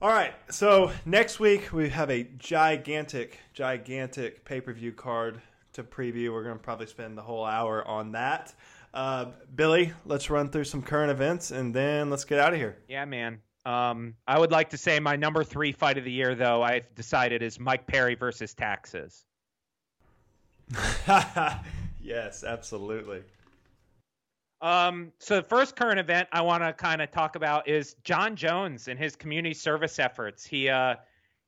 all right, so next week we have a gigantic, gigantic pay per view card to preview. We're going to probably spend the whole hour on that. Uh, Billy, let's run through some current events and then let's get out of here. Yeah, man. Um, I would like to say my number three fight of the year, though, I've decided is Mike Perry versus Taxes. yes, absolutely. Um, so the first current event I want to kind of talk about is Jon Jones and his community service efforts. He, uh,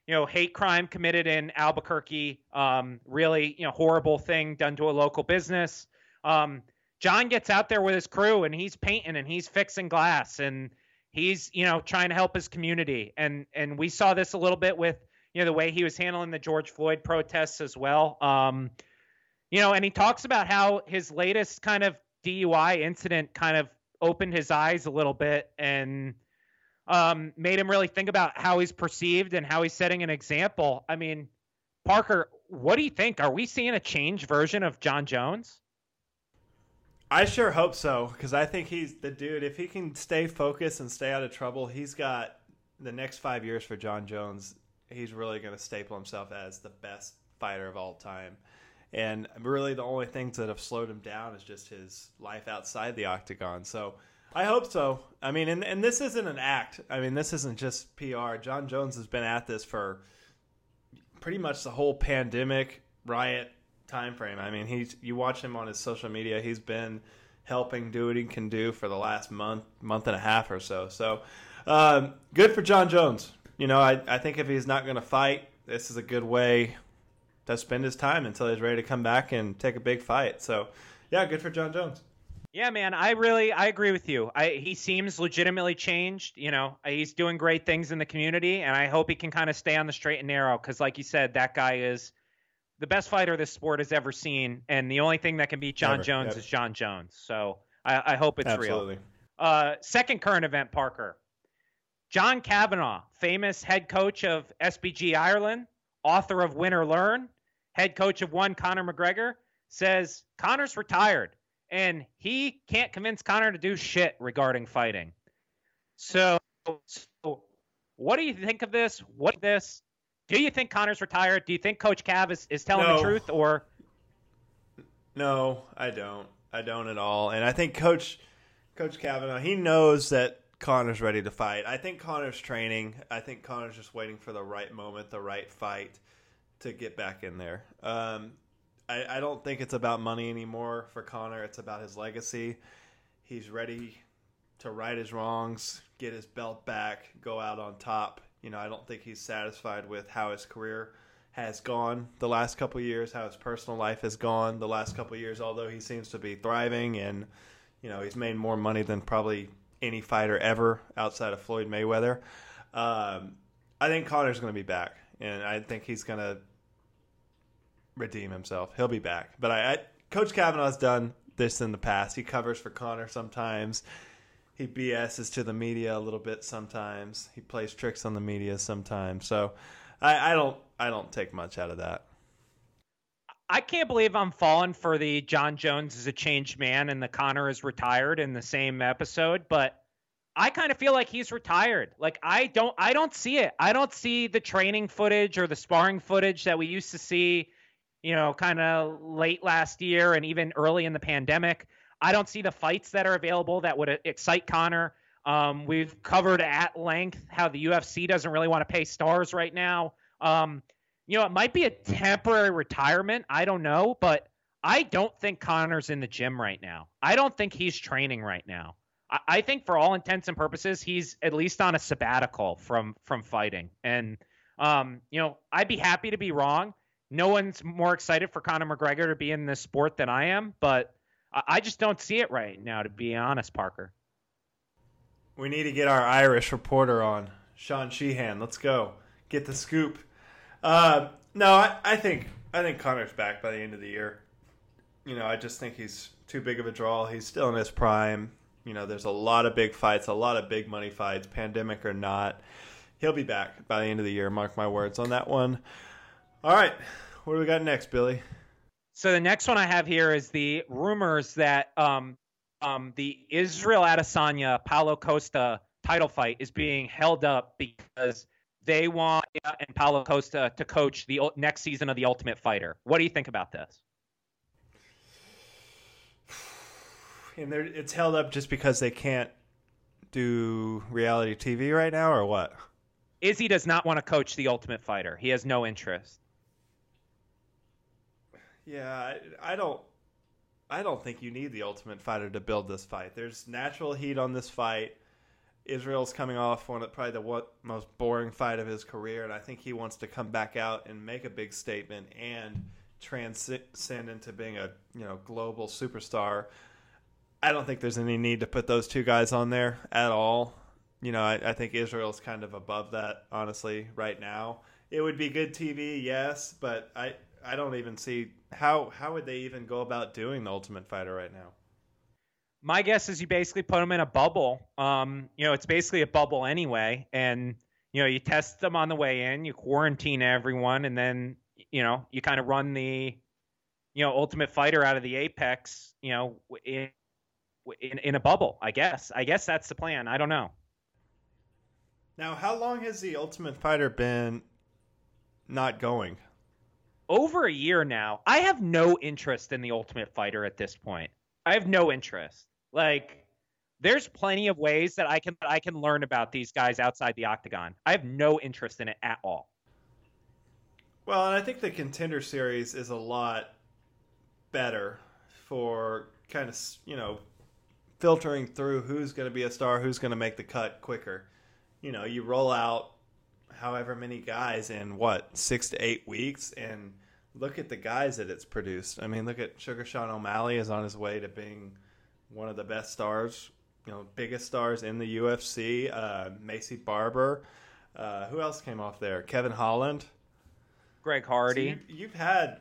you know, hate crime committed in Albuquerque, um, really, you know, horrible thing done to a local business. Um, Jon gets out there with his crew and he's painting and he's fixing glass and he's, you know, trying to help his community. And and we saw this a little bit with, you know, the way he was handling the George Floyd protests as well. Um, you know, and he talks about how his latest kind of DUI incident kind of opened his eyes a little bit and um, made him really think about how he's perceived and how he's setting an example. I mean, Parker, what do you think? Are we seeing a changed version of Jon Jones? I sure hope so because I think he's the dude. If he can stay focused and stay out of trouble, he's got the next five years for Jon Jones. He's really going to staple himself as the best fighter of all time. And really, the only things that have slowed him down is just his life outside the octagon. So I hope so. I mean, and, and this isn't an act. I mean, this isn't just PR. Jon Jones has been at this for pretty much the whole pandemic riot time frame. I mean, he's you watch him on his social media. He's been helping do what he can do for the last month, month and a half or so. So um, good for Jon Jones. You know, I, I think if he's not going to fight, this is a good way to spend his time until he's ready to come back and take a big fight. So, yeah, good for Jon Jones. Yeah, man, I really I agree with you. I he seems legitimately changed. You know, he's doing great things in the community, and I hope he can kind of stay on the straight and narrow. Because, like you said, that guy is the best fighter this sport has ever seen, and the only thing that can beat John Ever. Jones is Jon Jones. So I, I hope it's Absolutely. real. Uh, second current event, Parker. John Kavanagh, famous head coach of SBG Ireland, author of Win or Learn, head coach of one Conor McGregor, says Conor's retired and he can't convince Conor to do shit regarding fighting. So, so what do you think of this? What this? Do you think Conor's retired? Do you think Coach Cav is, is telling no. the truth or? No, I don't. I don't at all. And I think Coach Coach Kavanagh, he knows that Conor's ready to fight. I think Conor's training. I think Conor's just waiting for the right moment, the right fight to get back in there. Um, I, I don't think it's about money anymore for Conor. It's about his legacy. He's ready to right his wrongs, get his belt back, go out on top. You know, I don't think he's satisfied with how his career has gone the last couple years, how his personal life has gone the last couple years. Although he seems to be thriving, and you know, he's made more money than probably any fighter ever outside of Floyd Mayweather. Um, I think Conor's going to be back, and I think he's going to redeem himself. He'll be back. But I, I Coach Kavanagh's done this in the past. He covers for Conor sometimes. He BSs to the media a little bit sometimes. He plays tricks on the media sometimes. So I, I don't I don't take much out of that. I can't believe I'm falling for the Jon Jones is a changed man and the Conor is retired in the same episode, but I kind of feel like he's retired. Like I don't I don't see it. I don't see the training footage or the sparring footage that we used to see you know, kind of late last year and even early in the pandemic. I don't see the fights that are available that would excite Conor. Um, we've covered at length how the UFC doesn't really want to pay stars right now. Um, you know, it might be a temporary retirement. I don't know, but I don't think Conor's in the gym right now. I don't think he's training right now. I, I think for all intents and purposes, he's at least on a sabbatical from from fighting. And um, you know, I'd be happy to be wrong no one's more excited for Conor McGregor to be in this sport than I am, but I, I just don't see it right now, to be honest, Parker. We need to get our Irish reporter on, Sean Sheehan. Let's go get the scoop. Uh, no, I, I think I think Conor's back by the end of the year. You know, I just think he's too big of a draw. He's still in his prime. You know, there's a lot of big fights, a lot of big money fights, pandemic or not. He'll be back by the end of the year. Mark my words on that one. All right. What do we got next, Billy? So the next one I have here is the rumors that um, um, the Israel Adesanya Paulo Costa title fight is being held up because they want and Paulo Costa to coach the next season of the Ultimate Fighter. What do you think about this? And it's held up just because they can't do reality TV right now, or what? Izzy does not want to coach the Ultimate Fighter. He has no interest. Yeah, I, I don't. I don't think you need the Ultimate Fighter to build this fight. There's natural heat on this fight. Israel's coming off one of probably the what, most boring fight of his career, and I think he wants to come back out and make a big statement and transcend into being a you know global superstar. I don't think there's any need to put those two guys on there at all. You know, I, I think Israel's kind of above that, honestly, right now. It would be good TV, yes, but I I don't even see how how would they even go about doing the Ultimate Fighter right now. My guess is you basically put them in a bubble. Um, you know, it's basically a bubble anyway, and you know you test them on the way in, you quarantine everyone, and then you know you kind of run the you know Ultimate Fighter out of the Apex. You know, in in, in a bubble. I guess. I guess that's the plan. I don't know. Now, how long has the Ultimate Fighter been not going? Over a year now. I have no interest in the Ultimate Fighter at this point. I have no interest. Like there's plenty of ways that I can I can learn about these guys outside the octagon. I have no interest in it at all. Well, and I think the contender series is a lot better for kind of, you know, filtering through who's going to be a star, who's going to make the cut quicker. You know, you roll out however many guys in what, 6 to 8 weeks and look at the guys that it's produced. I mean, look at Sugar Sean O'Malley is on his way to being one of the best stars, you know, biggest stars in the UFC. Uh, Maycee Barber. Uh, who else came off there? Kevin Holland. Greg Hardy. So you, have had,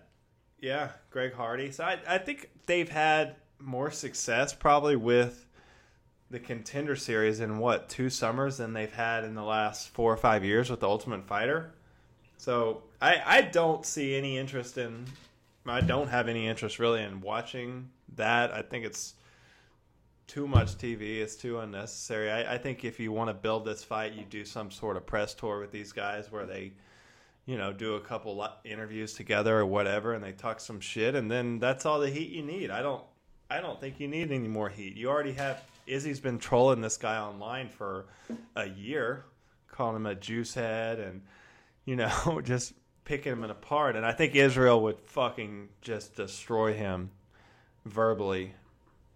yeah, Greg Hardy. So I, I think they've had more success probably with the contender series in what two summers than they've had in the last four or five years with the Ultimate Fighter. So I I don't see any interest in. I don't have any interest really in watching that. I think it's too much TV. It's too unnecessary. I, I think if you want to build this fight, you do some sort of press tour with these guys where they, you know, do a couple interviews together or whatever, and they talk some shit, and then that's all the heat you need. I don't, I don't think you need any more heat. You already have. Izzy's been trolling this guy online for a year, calling him a juice head, and you know, just picking him apart. And I think Israel would fucking just destroy him verbally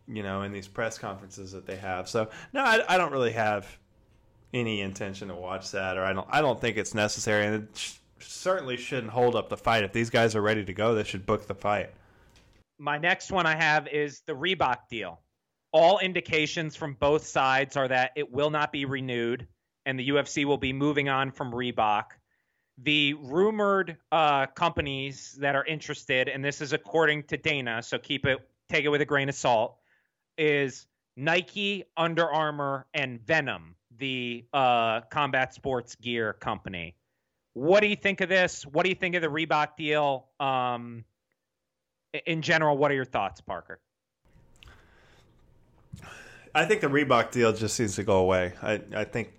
you know, in these press conferences that they have. So no, I, I don't really have any intention to watch that, or I don't. I don't think it's necessary, and it sh- certainly shouldn't hold up the fight. If these guys are ready to go, they should book the fight. My next one I have is the Reebok deal. All indications from both sides are that it will not be renewed, and the UFC will be moving on from Reebok. The rumored uh, companies that are interested, and this is according to Dana, so keep it take it with a grain of salt is Nike, Under Armour, and Venom, the uh, combat sports gear company. What do you think of this? What do you think of the Reebok deal? Um, in general, what are your thoughts, Parker? I think the Reebok deal just needs to go away. I, I think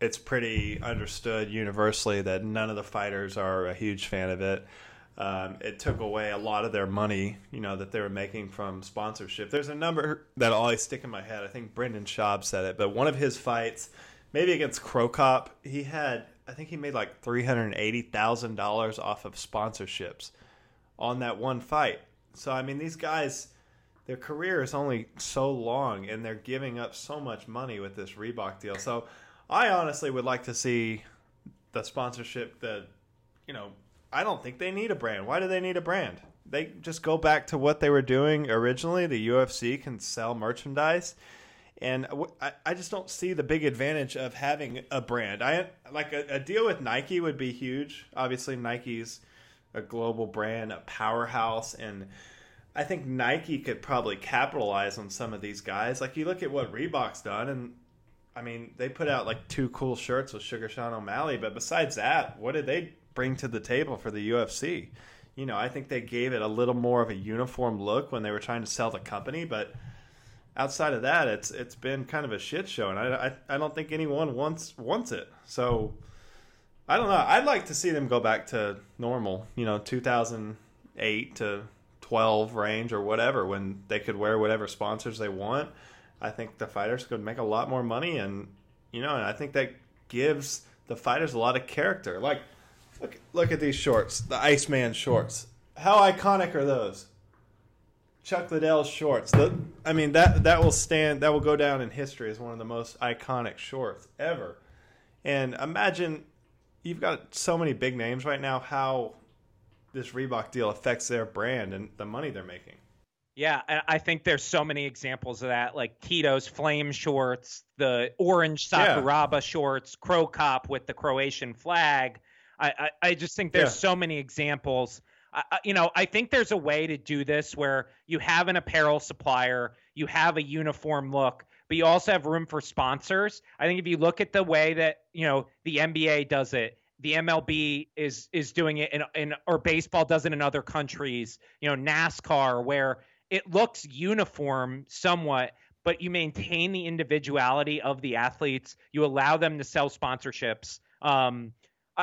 it's pretty understood universally that none of the fighters are a huge fan of it. Um, it took away a lot of their money, you know, that they were making from sponsorship. There's a number that always stick in my head. I think Brendan Schaub said it, but one of his fights, maybe against Crocop, he had, I think he made like three hundred eighty thousand dollars off of sponsorships on that one fight. So I mean, these guys, their career is only so long, and they're giving up so much money with this Reebok deal. So I honestly would like to see the sponsorship that, you know I don't think they need a brand. Why do they need a brand? They just go back to what they were doing originally. The UFC can sell merchandise, and I, I just don't see the big advantage of having a brand. I like a, a deal with Nike would be huge. Obviously, Nike's a global brand, a powerhouse, and I think Nike could probably capitalize on some of these guys. Like you look at what Reebok's done, and I mean they put out like two cool shirts with Sugar Sean O'Malley, but besides that, what did they bring to the table for the UFC. You know, I think they gave it a little more of a uniform look when they were trying to sell the company, but outside of that, it's it's been kind of a shit show, and I, I, I don't think anyone wants wants it. So I don't know. I'd like to see them go back to normal. You know, 2008 to 12 range or whatever when they could wear whatever sponsors they want. I think the fighters could make a lot more money, and you know, and I think that gives the fighters a lot of character. Like Look, look at these shorts, the Iceman shorts. How iconic are those? Chuck Liddell's shorts. The, I mean that that will stand. That will go down in history as one of the most iconic shorts ever. And imagine you've got so many big names right now. How this Reebok deal affects their brand and the money they're making. Yeah, I think there's so many examples of that, like Tito's flame shorts, the orange Sakuraba yeah. shorts, Cro Cop with the Croatian flag. I, I, I just think there's yeah. so many examples I, you know, I think there's a way to do this where you have an apparel supplier, you have a uniform look, but you also have room for sponsors. I think if you look at the way that you know the NBA does it, the MLB is is doing it in, in or baseball does it in other countries. You know, NASCAR where it looks uniform somewhat, but you maintain the individuality of the athletes. You allow them to sell sponsorships. Um,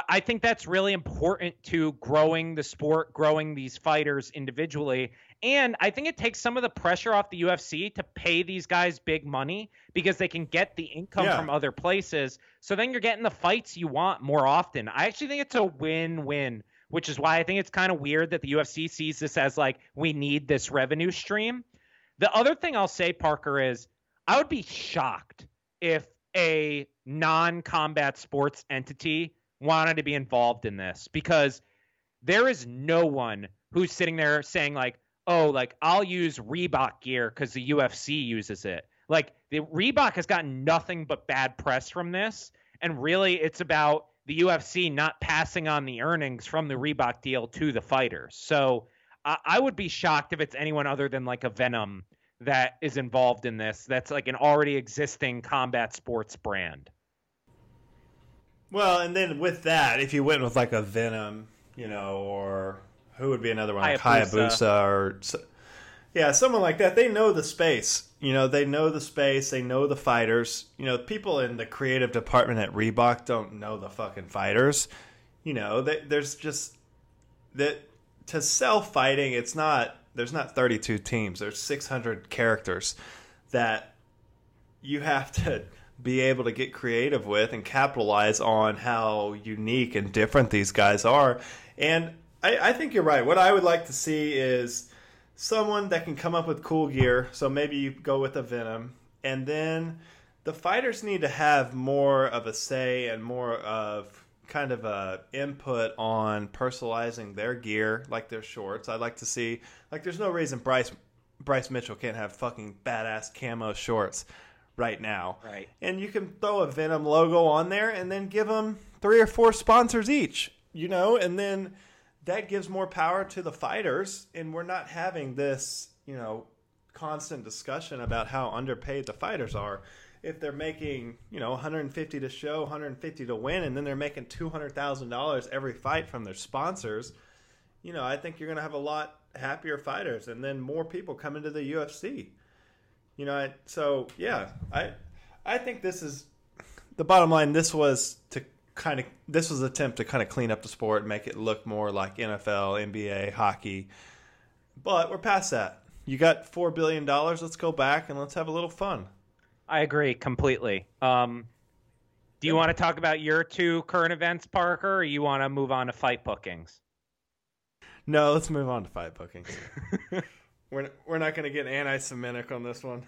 I think that's really important to growing the sport, growing these fighters individually. And I think it takes some of the pressure off the UFC to pay these guys big money because they can get the income yeah. from other places. So then you're getting the fights you want more often. I actually think it's a win win, which is why I think it's kind of weird that the UFC sees this as like, we need this revenue stream. The other thing I'll say, Parker, is I would be shocked if a non combat sports entity wanted to be involved in this because there is no one who's sitting there saying like, "Oh, like I'll use Reebok gear because the UFC uses it." Like the Reebok has gotten nothing but bad press from this, and really it's about the UFC not passing on the earnings from the Reebok deal to the fighters. So I, I would be shocked if it's anyone other than like a Venom that is involved in this. That's like an already existing combat sports brand. Well, and then with that, if you went with like a Venom, you know, or who would be another one, like Hayabusa, Hayabusa or yeah, someone like that. They know the space. You know, they know the space. They know the fighters. You know, people in the creative department at Reebok don't know the fucking fighters. You know, they, there's just that to sell fighting. It's not. There's not 32 teams. There's 600 characters that you have to be able to get creative with and capitalize on how unique and different these guys are. And I, I, think you're right. What I would like to see is someone that can come up with cool gear. So maybe you go with a Venom, and then the fighters need to have more of a say and more of kind of a input on personalizing their gear, like their shorts. I'd like to see like there's no reason Bryce Bryce Mitchell can't have fucking badass camo shorts right now. Right. And you can throw a Venom logo on there and then give them three or four sponsors each, you know, and then that gives more power to the fighters and we're not having this, you know, constant discussion about how underpaid the fighters are. If they're making, you know, 150 to show, 150 to win and then they're making $200,000 every fight from their sponsors, you know, I think you're going to have a lot happier fighters and then more people come into the UFC. You know, I, so yeah, I I think this is the bottom line. This was to kind of this was an attempt to kind of clean up the sport, and make it look more like NFL, NBA, hockey. But we're past that. You got four billion dollars. Let's go back and let's have a little fun. I agree completely. Um, do you want to talk about your two current events, Parker, or you want to move on to fight bookings? No, let's move on to fight bookings. We're we're not gonna get anti-Semitic on this one.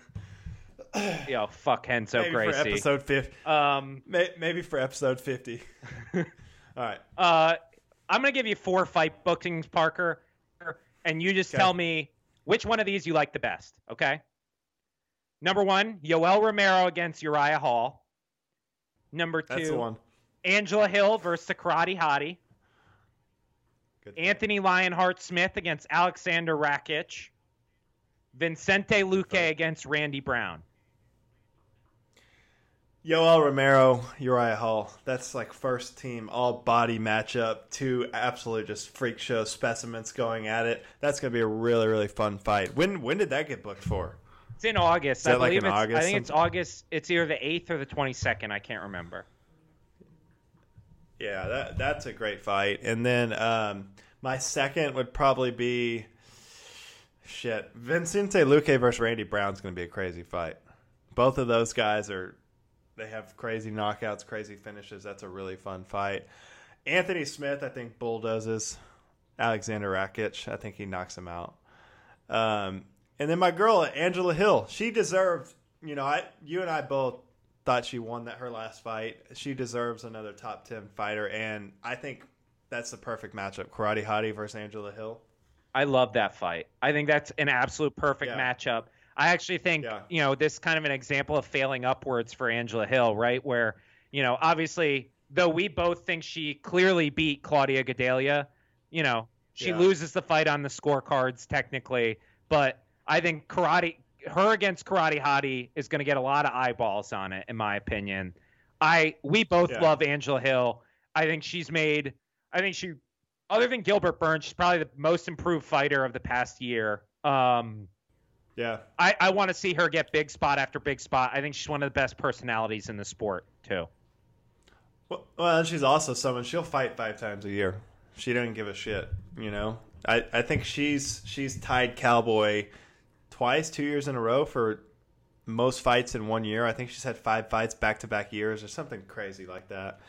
Yo, fuck Renzo maybe Gracie. For episode fifty. Um, May, maybe for episode fifty. All right. Uh, I'm gonna give you four fight bookings, Parker, and you just okay. tell me which one of these you like the best. Okay. Number one, Yoel Romero against Uriah Hall. Number two, Angela Hill versus the Karate Hottie. Anthony Lionheart Smith against Alexander Rakic. Vicente Luque against Randy Brown. Yoel Romero, Uriah Hall. That's like first team all body matchup. Two absolute just freak show specimens going at it. That's gonna be a really really fun fight. When when did that get booked for? It's in August. I believe like August? I think it's August. It's either the eighth or the twenty second. I can't remember. Yeah, that that's a great fight. And then um, my second would probably be Shit, Vicente Luque versus Randy Brown's going to be a crazy fight. Both of those guys are they have crazy knockouts, crazy finishes. That's a really fun fight. Anthony Smith, I think bulldozes Alexander Rakic. I think he knocks him out. Um, and then my girl Angela Hill, she deserved. You know, I you and I both thought she won that her last fight. She deserves another top ten fighter, and I think that's the perfect matchup: Karate Hottie versus Angela Hill. I love that fight. I think that's an absolute perfect yeah. matchup. I actually think, yeah. you know, this kind of an example of failing upwards for Angela Hill, right? Where, you know, obviously, though we both think she clearly beat Claudia Gadelha, you know, She Yeah. loses the fight on the scorecards technically, but I think karate her against Karate Hottie is going to get a lot of eyeballs on it, in my opinion. I we both Yeah. love Angela Hill. I think she's made. I think she, other than Gilbert Burns, she's probably the most improved fighter of the past year. Um, Yeah. I, I want to see her get big spot after big spot. I think she's one of the best personalities in the sport too. Well, well, she's also someone she'll fight five times a year. She doesn't give a shit, you know. I, I think she's she's tied Cowboy twice, two years in a row for most fights in one year. I think she's had five fights back to back years or something crazy like that.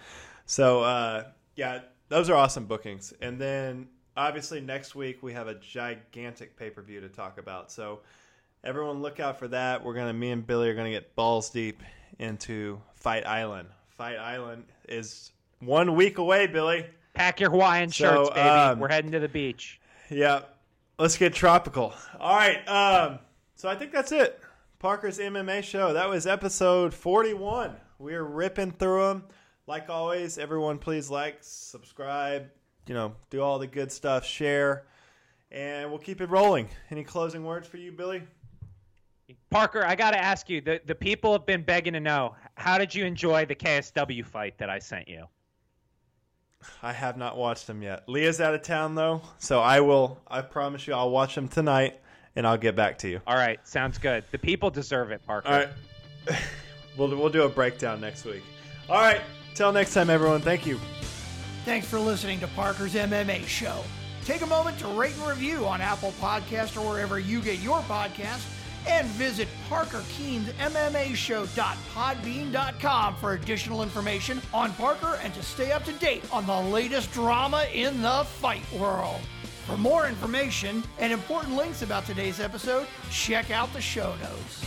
So uh, yeah, those are awesome bookings. And then obviously next week we have a gigantic pay per view to talk about. So everyone look out for that. We're gonna me and Billy are gonna get balls deep into Fight Island. Fight Island is one week away, Billy. Pack your Hawaiian So, shirts, baby. um, We're heading to the beach. Yeah. Let's get tropical. All right. Um, so I think that's it. Parker's MMA show. That was episode 41. We're ripping through them. Like always, everyone please like, subscribe, you know, do all the good stuff, share, and we'll keep it rolling. Any closing words for you, Billy? Parker, I got to ask you. The the people have been begging to know. How did you enjoy the KSW fight that I sent you? I have not watched them yet. Leah's out of town though, so I will. I promise you, I'll watch them tonight, and I'll get back to you. All right, sounds good. The people deserve it, Parker. All right. we'll we'll do a breakdown next week. All right. Till next time, everyone. Thank you. Thanks for listening to Parker's MMA Show. Take a moment to rate and review on Apple Podcast or wherever you get your podcast, and visit ParkerKeane'sMMAShow.podbean.com for additional information on Parker and to stay up to date on the latest drama in the fight world. For more information and important links about today's episode, check out the show notes.